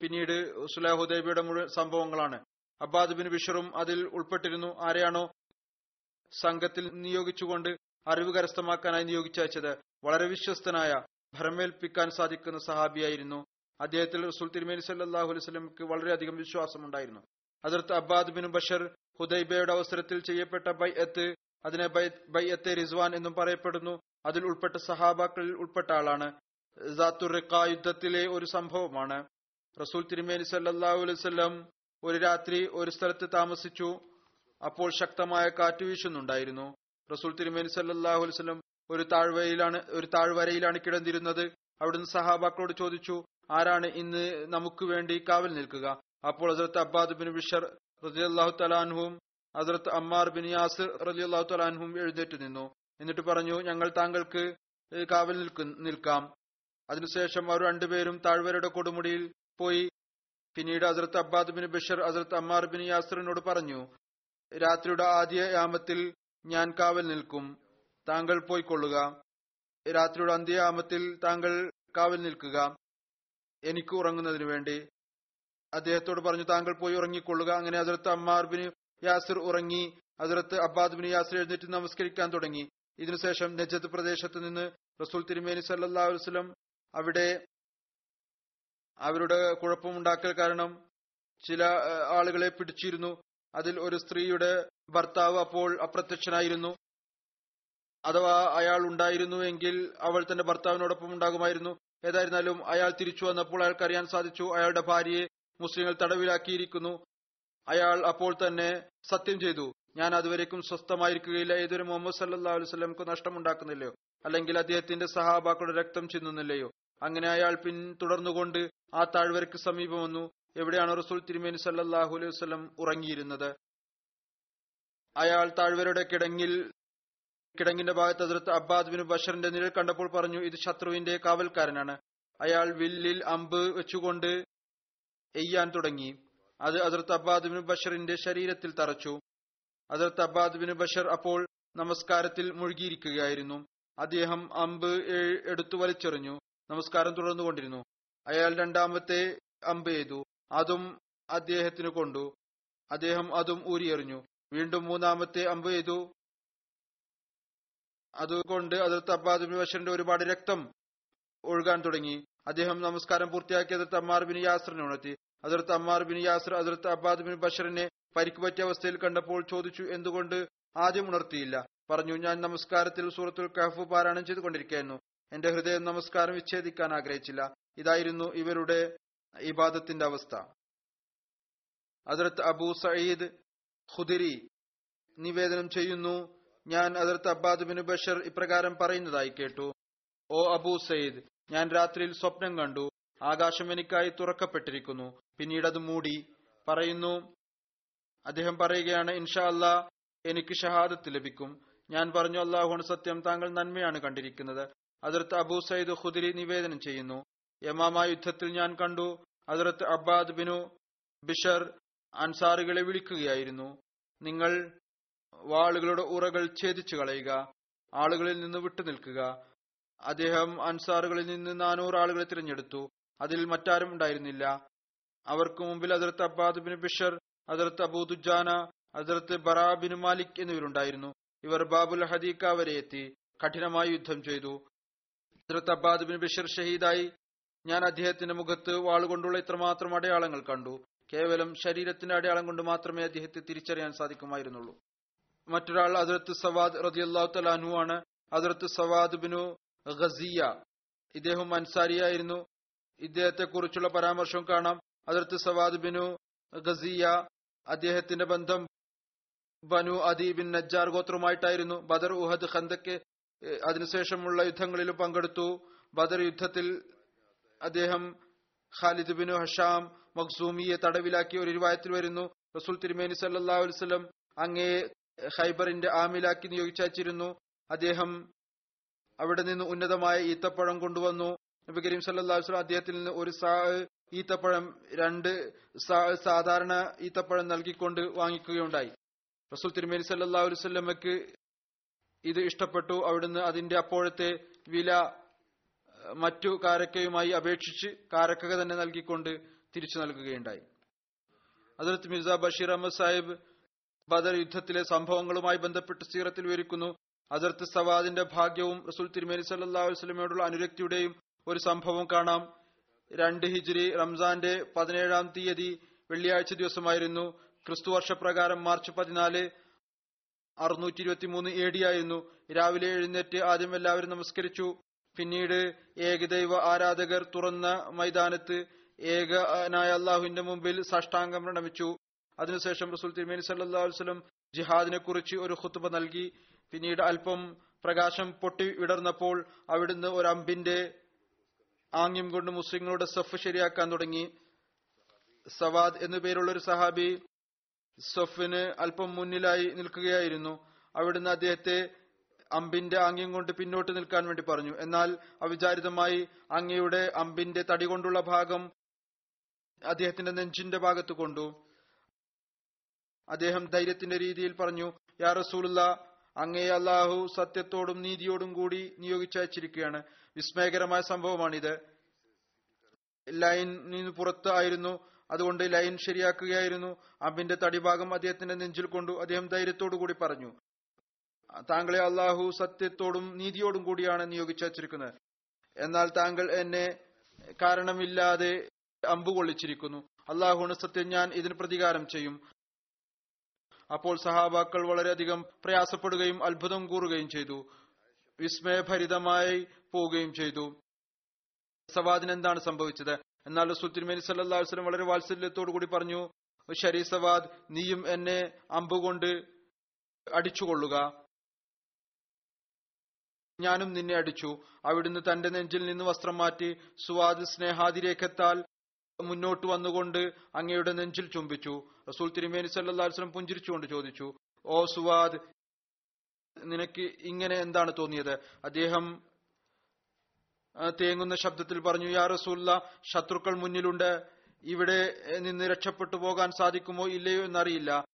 പിന്നീട് സുലാഹുദേബിയുടെ മുഴുവൻ സംഭവങ്ങളാണ്. അബ്ബാദ് ബിൻ ബിഷറും അതിൽ ഉൾപ്പെട്ടിരുന്നു. ആരെയാണോ സംഘത്തിൽ നിയോഗിച്ചുകൊണ്ട് അറിവ് കരസ്ഥമാക്കാനായി നിയോഗിച്ചയച്ചത് വളരെ വിശ്വസ്തനായ ഭരമേൽപ്പിക്കാൻ സാധിക്കുന്ന സഹാബിയായിരുന്നു. അദ്ദേഹത്തിൽ റസൂൽ തിരുമേനി സല്ലാഹു അലൈസ്ലംക്ക് വളരെയധികം വിശ്വാസമുണ്ടായിരുന്നു. അതിർത്ത് അബ്ബാദ് ബിൻ ബഷർ ഹുദൈബയുടെ അവസരത്തിൽ ചെയ്യപ്പെട്ട ബൈ ബൈഅത്ത് അതിനെ ബയ്യത്തെ റിസ്വാൻ എന്നും പറയപ്പെടുന്നു. അതിൽ ഉൾപ്പെട്ട സഹാബാക്കളിൽ ഉൾപ്പെട്ട ആളാണ്. സാത്തുർ യുദ്ധത്തിലെ ഒരു സംഭവമാണ്. റസൂൽ തിരുമേനി സല്ലാഹു അലൈവല്ലം ഒരു രാത്രി ഒരു സ്ഥലത്ത് താമസിച്ചു. അപ്പോൾ ശക്തമായ കാറ്റ് വീശുന്നുണ്ടായിരുന്നു. റസൂൽ തിരുമേനി സല്ലാഹു അലൈവല്ലം ഒരു താഴ്വരയിലാണ് ഒരു താഴ്വരയിലാണ് കിടന്നിരുന്നത്. അവിടുന്ന് സഹാബാക്കളോട് ചോദിച്ചു ആരാണ് ഇന്ന് നമുക്ക് വേണ്ടി കാവൽ നിൽക്കുക? അപ്പോൾ ഹസരത്ത് അബ്ബാദ് ബിൻ ബിഷർ റസിയല്ലാഹു തലാൻഹും ഹസരത്ത് അമ്മാർ ബിൻ യാസിർ അള്ളാഹു തലാൻഹും എഴുന്നേറ്റ് നിന്നു. എന്നിട്ട് പറഞ്ഞു ഞങ്ങൾ താങ്കൾക്ക് കാവൽ നിൽക്കാം അതിനുശേഷം അവർ രണ്ടുപേരും താഴ്വരയുടെ കൊടുമുടിയിൽ പോയി. പിന്നീട് ഹസരത്ത് അബ്ബാദ് ബിൻ ബഷർ ഹസരത്ത് അമ്മാർ ബിൻ യാസിറിനോട് പറഞ്ഞു രാത്രിയുടെ ആദ്യ യാമത്തിൽ ഞാൻ കാവൽ നിൽക്കും. താങ്കൾ പോയിക്കൊള്ളുക. രാത്രിയുടെ അന്ത്യയാമത്തിൽ താങ്കൾ കാവൽ നിൽക്കുക. എനിക്ക് ഉറങ്ങുന്നതിന് വേണ്ടി. അദ്ദേഹത്തോട് പറഞ്ഞു താങ്കൾ പോയി ഉറങ്ങിക്കൊള്ളുക. അങ്ങനെ അതിർത്ത് അമ്മാർ ബിൻ യാസിർ ഉറങ്ങി. അതിർത്ത് അബ്ബാദ് ബിൻ യാസിർ എഴുന്നേറ്റ് നമസ്കരിക്കാൻ തുടങ്ങി. ഇതിനുശേഷം നജദ് പ്രദേശത്ത് നിന്ന് റസൂൽ തിരുമേനി സല്ലാ വസ്ലം അവിടെ അവരുടെ കുഴപ്പമുണ്ടാക്കൽ കാരണം ചില ആളുകളെ പിടിച്ചിരുന്നു. അതിൽ ഒരു സ്ത്രീയുടെ ഭർത്താവ് അപ്പോൾ അപ്രത്യക്ഷനായിരുന്നു. അഥവാ അയാൾ ഉണ്ടായിരുന്നുവെങ്കിൽ അവൾ തന്റെ ഭർത്താവിനോടൊപ്പം ഉണ്ടാകുമായിരുന്നു. ഏതായിരുന്നാലും അയാൾ തിരിച്ചു വന്നപ്പോൾ അയാൾക്ക് അറിയാൻ സാധിച്ചു അയാളുടെ ഭാര്യയെ മുസ്ലിങ്ങൾ തടവിലാക്കിയിരിക്കുന്നു. അയാൾ അപ്പോൾ തന്നെ സത്യം ചെയ്തു ഞാൻ അതുവരേക്കും സ്വസ്ഥമായിരിക്കുകയില്ല. ഏതൊരു മുഹമ്മദ് സല്ലാ അലുസല്ലംക്ക് നഷ്ടമുണ്ടാക്കുന്നില്ലയോ? അല്ലെങ്കിൽ അദ്ദേഹത്തിന്റെ സഹാബാക്കളുടെ രക്തം ചിന്നുന്നില്ലയോ? അങ്ങനെ അയാൾ പിന്തുടർന്നുകൊണ്ട് ആ താഴ്വരയ്ക്ക് സമീപം വന്നു. എവിടെയാണ് റസൂൽ തിരുമേനി സല്ലാഹു അലൈഹി വസ്ലം ഉറങ്ങിയിരുന്നത്? അയാൾ താഴ്വരയുടെ കിടങ്ങിൽ കിടങ്ങിന്റെ ഭാഗത്ത് അതിർത്ത് അബ്ബാദ് ബിൻ ബഷറിന്റെ നിഴൽ കണ്ടപ്പോൾ പറഞ്ഞു ഇത് ശത്രുവിന്റെ കാവൽക്കാരനാണ്. അയാൾ വില്ലിൽ അമ്പ് വെച്ചുകൊണ്ട് എയ്യാൻ തുടങ്ങി. അത് അതിർത്ത് അബ്ബാദ് ബിൻ ബഷറിന്റെ ശരീരത്തിൽ തറച്ചു. അതിർത്ത് അബ്ബാദ് ബിൻ ബഷർ അപ്പോൾ നമസ്കാരത്തിൽ മുഴുകിയിരിക്കുകയായിരുന്നു. അദ്ദേഹം അമ്പ് എടുത്തു വലിച്ചെറിഞ്ഞു. നമസ്കാരം തുടർന്നുകൊണ്ടിരുന്നു അയാൾ രണ്ടാമത്തെ അമ്പ് ചെയ്തു. അതും അദ്ദേഹത്തിന് കൊണ്ടു. അദ്ദേഹം അതും ഊരിയെറിഞ്ഞു. വീണ്ടും മൂന്നാമത്തെ അമ്പ് ചെയ്തു. അതുകൊണ്ട് അതിർത്ത് അബ്ബാദ് ബിൻ ബഷറിന്റെ ഒരുപാട് രക്തം ഒഴുകാൻ തുടങ്ങി. അദ്ദേഹം നമസ്കാരം പൂർത്തിയാക്കി അതിർത്ത് അമ്മാർ ബിൻ യാസറിനെ അതിർത്ത് അമ്മാർ ബിൻ യാസർ അതിർത്ത് അബ്ബാദ് ബിൻ ബഷറിനെ പരിക്ക് പറ്റിയ അവസ്ഥയിൽ കണ്ടപ്പോൾ ചോദിച്ചു എന്തുകൊണ്ട് ആദ്യം ഉണർത്തിയില്ല? പറഞ്ഞു ഞാൻ നമസ്കാരത്തിൽ സൂറത്തുൽ കഹഫ് പാരായണം ചെയ്തുകൊണ്ടിരിക്കുന്നു എന്റെ ഹൃദയം നമസ്കാരം വിച്ഛേദിക്കാൻ ആഗ്രഹിച്ചില്ല. ഇതായിരുന്നു ഇവരുടെ ഇബാദത്തിന്റെ അവസ്ഥ. അതിർത്ത് അബൂ സയ്യിദ് ഖുദിരി നിവേദനം ചെയ്യുന്നു. ഞാൻ അതിർത്ത് അബ്ബാദ് ബിൻ ബഷർ ഇപ്രകാരം പറയുന്നതായി കേട്ടു. ഓ അബൂ സയ്യിദ് ഞാൻ രാത്രിയിൽ സ്വപ്നം കണ്ടു. ആകാശം എനിക്കായി തുറക്കപ്പെട്ടിരിക്കുന്നു. പിന്നീട് അത് മൂടി പറയുന്നു. അദ്ദേഹം പറയുകയാണ് ഇൻഷാ അല്ലാ എനിക്ക് ഷഹാദത്ത് ലഭിക്കും. ഞാൻ പറഞ്ഞു അള്ളാഹുണ് സത്യം താങ്കൾ നന്മയാണ് കണ്ടിരിക്കുന്നത്. അതിർത്ത് അബൂ സയ്ദ് ഖുദിരി നിവേദനം ചെയ്യുന്നു. യമാമ യുദ്ധത്തിൽ ഞാൻ കണ്ടു. അതിർത്ത് അബ്ബാദ് ബിനു ബിഷർ അൻസാറുകളെ വിളിക്കുകയായിരുന്നു. നിങ്ങൾ വാളുകളുടെ ഉറകൾ ഛേദിച്ചു കളയുക. ആളുകളിൽ നിന്ന് വിട്ടുനിൽക്കുക അദ്ദേഹം അൻസാറുകളിൽ നിന്ന് നാനൂറ് ആളുകളെ തിരഞ്ഞെടുത്തു. അതിൽ മറ്റാരും ഉണ്ടായിരുന്നില്ല. അവർക്ക് മുമ്പിൽ അതിർത്ത് അബ്ബാദ് ബിൻ ബിഷർ അതിർത്ത് അബൂദുജാന അതിർത്ത് ബറാ ബിൻ മാലിക് എന്നിവരുണ്ടായിരുന്നു. ഇവർ ബാബുൽ ഹദീക്ക വരെ എത്തി കഠിനമായി യുദ്ധം ചെയ്തു. അതിർത്ത് അബ്ബാദ് ബിൻ ബിഷർ ഷഹീദായി. ഞാൻ അദ്ദേഹത്തിന്റെ മുഖത്ത് വാളുകൊണ്ടുള്ള ഇത്രമാത്രം അടയാളങ്ങൾ കണ്ടു. കേവലം ശരീരത്തിന്റെ അടയാളം കൊണ്ട് മാത്രമേ അദ്ദേഹത്തെ തിരിച്ചറിയാൻ സാധിക്കുമായിരുന്നുള്ളൂ. മറ്റൊരാൾ അതിർത്ത് സവാദ് റതിയല്ലാഹു തലാനു ആണ്. അതിർത്ത് സവാദ് ബിനു ഗസിയ ഇദ്ദേഹം അൻസാരിയായിരുന്നു. ഇദ്ദേഹത്തെ കുറിച്ചുള്ള പരാമർശം കാണാം. ഹസരത്ത് സവാദ് ബിനു ഗസിയ അദ്ദേഹത്തിന്റെ ബന്ധം ബനു അദി ബിൻ നജ്ജാർ ഗോത്രവുമായിട്ടായിരുന്നു. ബദർ ഉഹദ് ഖന്തക്ക് അതിനുശേഷമുള്ള യുദ്ധങ്ങളിൽ പങ്കെടുത്തു. ബദർ യുദ്ധത്തിൽ അദ്ദേഹം ഖാലിദ് ബിനു ഹഷാം മഖ്സൂമിയെ തടവിലാക്കി ഒരു രൂപായത്തിൽ വരുന്നു. റസൂൽ തിരുമേനി സല്ലാ അലൈഹി വസല്ലം അങ്ങേ ഹൈബറിന്റെ ആമിലാക്കി നിയോഗിച്ചയച്ചിരുന്നു. അദ്ദേഹം അവിടെ നിന്ന് ഉന്നതമായ ഈത്തപ്പഴം കൊണ്ടുവന്നു. നബി കരീം സല്ലാ വസല്ലം അദ്ദേഹത്തിൽ നിന്ന് ഒരു സാ ഈത്തപ്പഴം രണ്ട് സാധാരണ ഈത്തപ്പഴം നൽകിക്കൊണ്ട് വാങ്ങിക്കുകയുണ്ടായി. റസൂൽ തിരുമേനി സല്ലാ അലുസല്ലമ്മക്ക് ഇത് ഇഷ്ടപ്പെട്ടു. അവിടുന്ന് അതിന്റെ അപ്പോഴത്തെ വില മറ്റു കാരക്കയുമായി അപേക്ഷിച്ച് കാരക്ക തന്നെ നൽകിക്കൊണ്ട് തിരിച്ചു നൽകുകയുണ്ടായി. അതിർത്ത് മിർസ ബഷീർ അഹമ്മദ് സാഹിബ് ബദർ യുദ്ധത്തിലെ സംഭവങ്ങളുമായി ബന്ധപ്പെട്ട് സീറത്തിൽ വിവരിക്കുന്നു. അതിർത്ത് സവാദിന്റെ ഭാഗ്യവും റസൂൽ തിരുമേനി സല്ലാ അലൈഹി വസല്ലമയോടുള്ള അനുരക്തിയുടെയും ഒരു സംഭവം കാണാം. രണ്ട് ഹിജ്രി റംസാന്റെ പതിനേഴാം തീയതി വെള്ളിയാഴ്ച ദിവസമായിരുന്നു. ക്രിസ്തു വർഷപ്രകാരം മാർച്ച് പതിനാല് അറുന്നൂറ്റി ഇരുപത്തിമൂന്ന് എ ഡി ആയിരുന്നു. രാവിലെ എഴുന്നേറ്റ് ആദ്യം എല്ലാവരും നമസ്കരിച്ചു. പിന്നീട് ഏകദൈവ ആരാധകർ തുറന്ന മൈതാനത്ത് ഏകനായ അള്ളാഹുവിന്റെ മുമ്പിൽ സാഷ്ടാംഗം പ്രണമിച്ചു. അതിനുശേഷം റസൂൽ തിരുമേനി വസല്ലം ജിഹാദിനെ കുറിച്ച് ഒരു ഖുത്ബ നൽകി. പിന്നീട് അല്പം പ്രകാശം പൊട്ടി വിടർന്നപ്പോൾ അവിടുന്ന് ഒരു അമ്പിന്റെ ആംഗ്യം കൊണ്ട് മുസ്ലിങ്ങളുടെ സഫ് ശരിയാക്കാൻ തുടങ്ങി. സവാദ് എന്നുപേരുള്ള ഒരു സഹാബി സഫിന് അല്പം മുന്നിലായി നിൽക്കുകയായിരുന്നു. അവിടുന്ന് അദ്ദേഹത്തെ അമ്പിന്റെ ആംഗ്യം കൊണ്ട് പിന്നോട്ട് നിൽക്കാൻ വേണ്ടി പറഞ്ഞു. എന്നാൽ അവിചാരിതമായി അങ്ങയുടെ അമ്പിന്റെ തടി കൊണ്ടുള്ള ഭാഗം അദ്ദേഹത്തിന്റെ നെഞ്ചിന്റെ ഭാഗത്ത് കൊണ്ടു. അദ്ദേഹം ധൈര്യത്തിന്റെ രീതിയിൽ പറഞ്ഞു യാ റസൂലുള്ള അങ്ങേ അള്ളാഹു സത്യത്തോടും നീതിയോടും കൂടി നിയോഗിച്ചയച്ചിരിക്കുകയാണ്. വിസ്മയകരമായ സംഭവമാണിത്. ലൈൻ നിന്ന് പുറത്തായിരുന്നു അതുകൊണ്ട് ലൈൻ ശരിയാക്കുകയായിരുന്നു. അമ്പിന്റെ തടിഭാഗം അദ്ദേഹത്തിന്റെ നെഞ്ചിൽ കൊണ്ടു അദ്ദേഹം ധൈര്യത്തോടു കൂടി പറഞ്ഞു. താങ്കളെ അള്ളാഹു സത്യത്തോടും നീതിയോടും കൂടിയാണ് നിയോഗിച്ചിരിക്കുന്നത് എന്നാൽ താങ്കൾ എന്നെ കാരണമില്ലാതെ അമ്പ് കൊള്ളിച്ചിരിക്കുന്നു അള്ളാഹുണ് സത്യം ഞാൻ ഇതിന് പ്രതികാരം ചെയ്യും. അപ്പോൾ സഹാബാക്കൾ വളരെയധികം പ്രയാസപ്പെടുകയും അത്ഭുതം കൂറുകയും ചെയ്തു. വിസ്മയഭരിതമായി പോവുകയും ചെയ്തു. സവാദിന് എന്താണ് സംഭവിച്ചത്? എന്നാൽ സുത്തിരിമേനി സല്ലാസ്ലം വളരെ വാത്സല്യത്തോടു കൂടി പറഞ്ഞു ഷരീ സവാദ് നീയും എന്നെ അമ്പുകൊണ്ട് അടിച്ചുകൊള്ളുക. ഞാനും നിന്നെ അടിച്ചു. അവിടുന്ന് തന്റെ നെഞ്ചിൽ നിന്ന് വസ്ത്രം മാറ്റി സുവാദ് സ്നേഹാതിരേഖത്താൽ മുന്നോട്ട് വന്നുകൊണ്ട് അങ്ങയുടെ നെഞ്ചിൽ ചുംബിച്ചു. റസൂൽ തിരുമേനി വസല്ലം പുഞ്ചിരിച്ചുകൊണ്ട് ചോദിച്ചു ഓ സുവാദ് നിനക്ക് ഇങ്ങനെ എന്താണ് തോന്നിയത്? അദ്ദേഹം തേങ്ങുന്ന ശബ്ദത്തിൽ പറഞ്ഞു യാ റസൂല്ല ശത്രുക്കൾ മുന്നിലുണ്ട്. ഇവിടെ നിന്ന് രക്ഷപ്പെട്ടു പോകാൻ സാധിക്കുമോ ഇല്ലയോ എന്നറിയില്ല.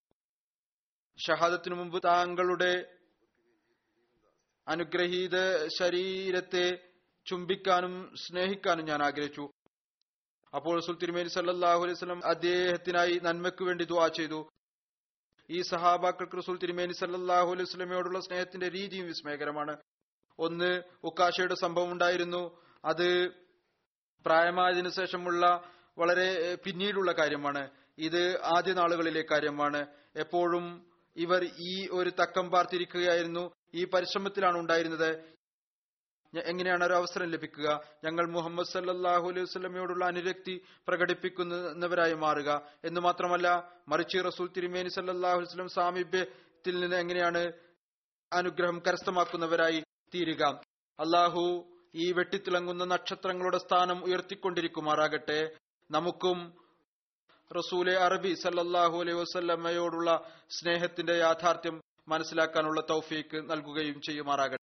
ഷഹാദത്തിനു മുമ്പ് താങ്കളുടെ അനുഗ്രഹീത ശരീരത്തെ ചുംബിക്കാനും സ്നേഹിക്കാനും ഞാൻ ആഗ്രഹിച്ചു. അപ്പോൾ റസൂൽ തിരുമേനി സല്ലല്ലാഹു അലൈഹി സ്വലം അദ്ദേഹത്തിനായി നന്മയ്ക്ക് വേണ്ടി ദുവാ ചെയ്തു. ഈ സഹാബാക്കൾക്ക് റസൂൽ തിരുമേനി സല്ലല്ലാഹു അലൈഹി സ്വലമയോടുള്ള സ്നേഹത്തിന്റെ രീതിയും വിസ്മയകരമാണ്. ഒന്ന് ഉക്കാശയുടെ സംഭവം ഉണ്ടായിരുന്നു. അത് പ്രായമായതിനു ശേഷമുള്ള വളരെ പിന്നീടുള്ള കാര്യമാണ്. ഇത് ആദ്യ നാളുകളിലെ കാര്യമാണ്. എപ്പോഴും ഇവർ ഈ ഒരു തക്കം പാർത്തിരിക്കുകയായിരുന്നു. ഈ പരിശ്രമത്തിലാണ് ഉണ്ടായിരുന്നത്. എങ്ങനെയാണ് ഒരു അവസരം ലഭിക്കുക? ഞങ്ങൾ മുഹമ്മദ് സല്ലാഹു അലൈഹി വസ്ലമയോടുള്ള അനുരക്തി പ്രകടിപ്പിക്കുന്നവരായി മാറുക. എന്ന് മാത്രമല്ല മറിച്ച് റസൂൽ തിരുമേനി സല്ലാഹു വസല്ലം സാമീപ്യത്തിൽ നിന്ന് എങ്ങനെയാണ് അനുഗ്രഹം കരസ്ഥമാക്കുന്നവരായി തീരുക? അള്ളാഹു ഈ വെട്ടിത്തിളങ്ങുന്ന നക്ഷത്രങ്ങളുടെ സ്ഥാനം ഉയർത്തിക്കൊണ്ടിരിക്കുമാറാകട്ടെ. നമുക്കും റസൂലെ അറബി സല്ലാഹു അലൈഹി വസല്ലമയോടുള്ള സ്നേഹത്തിന്റെ യാഥാർത്ഥ്യം മനസ്സിലാക്കാനുള്ള തൗഫീക്ക് നൽകുകയും ചെയ്യുമാറാകട്ടെ.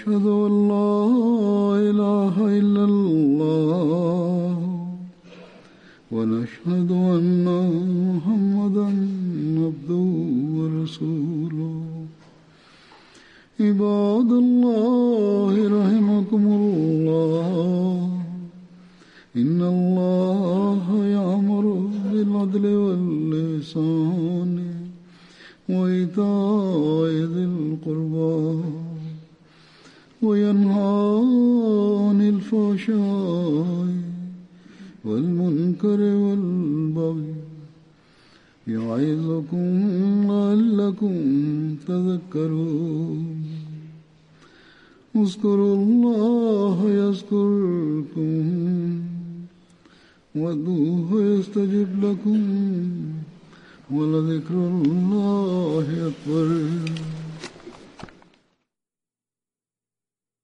ونشهد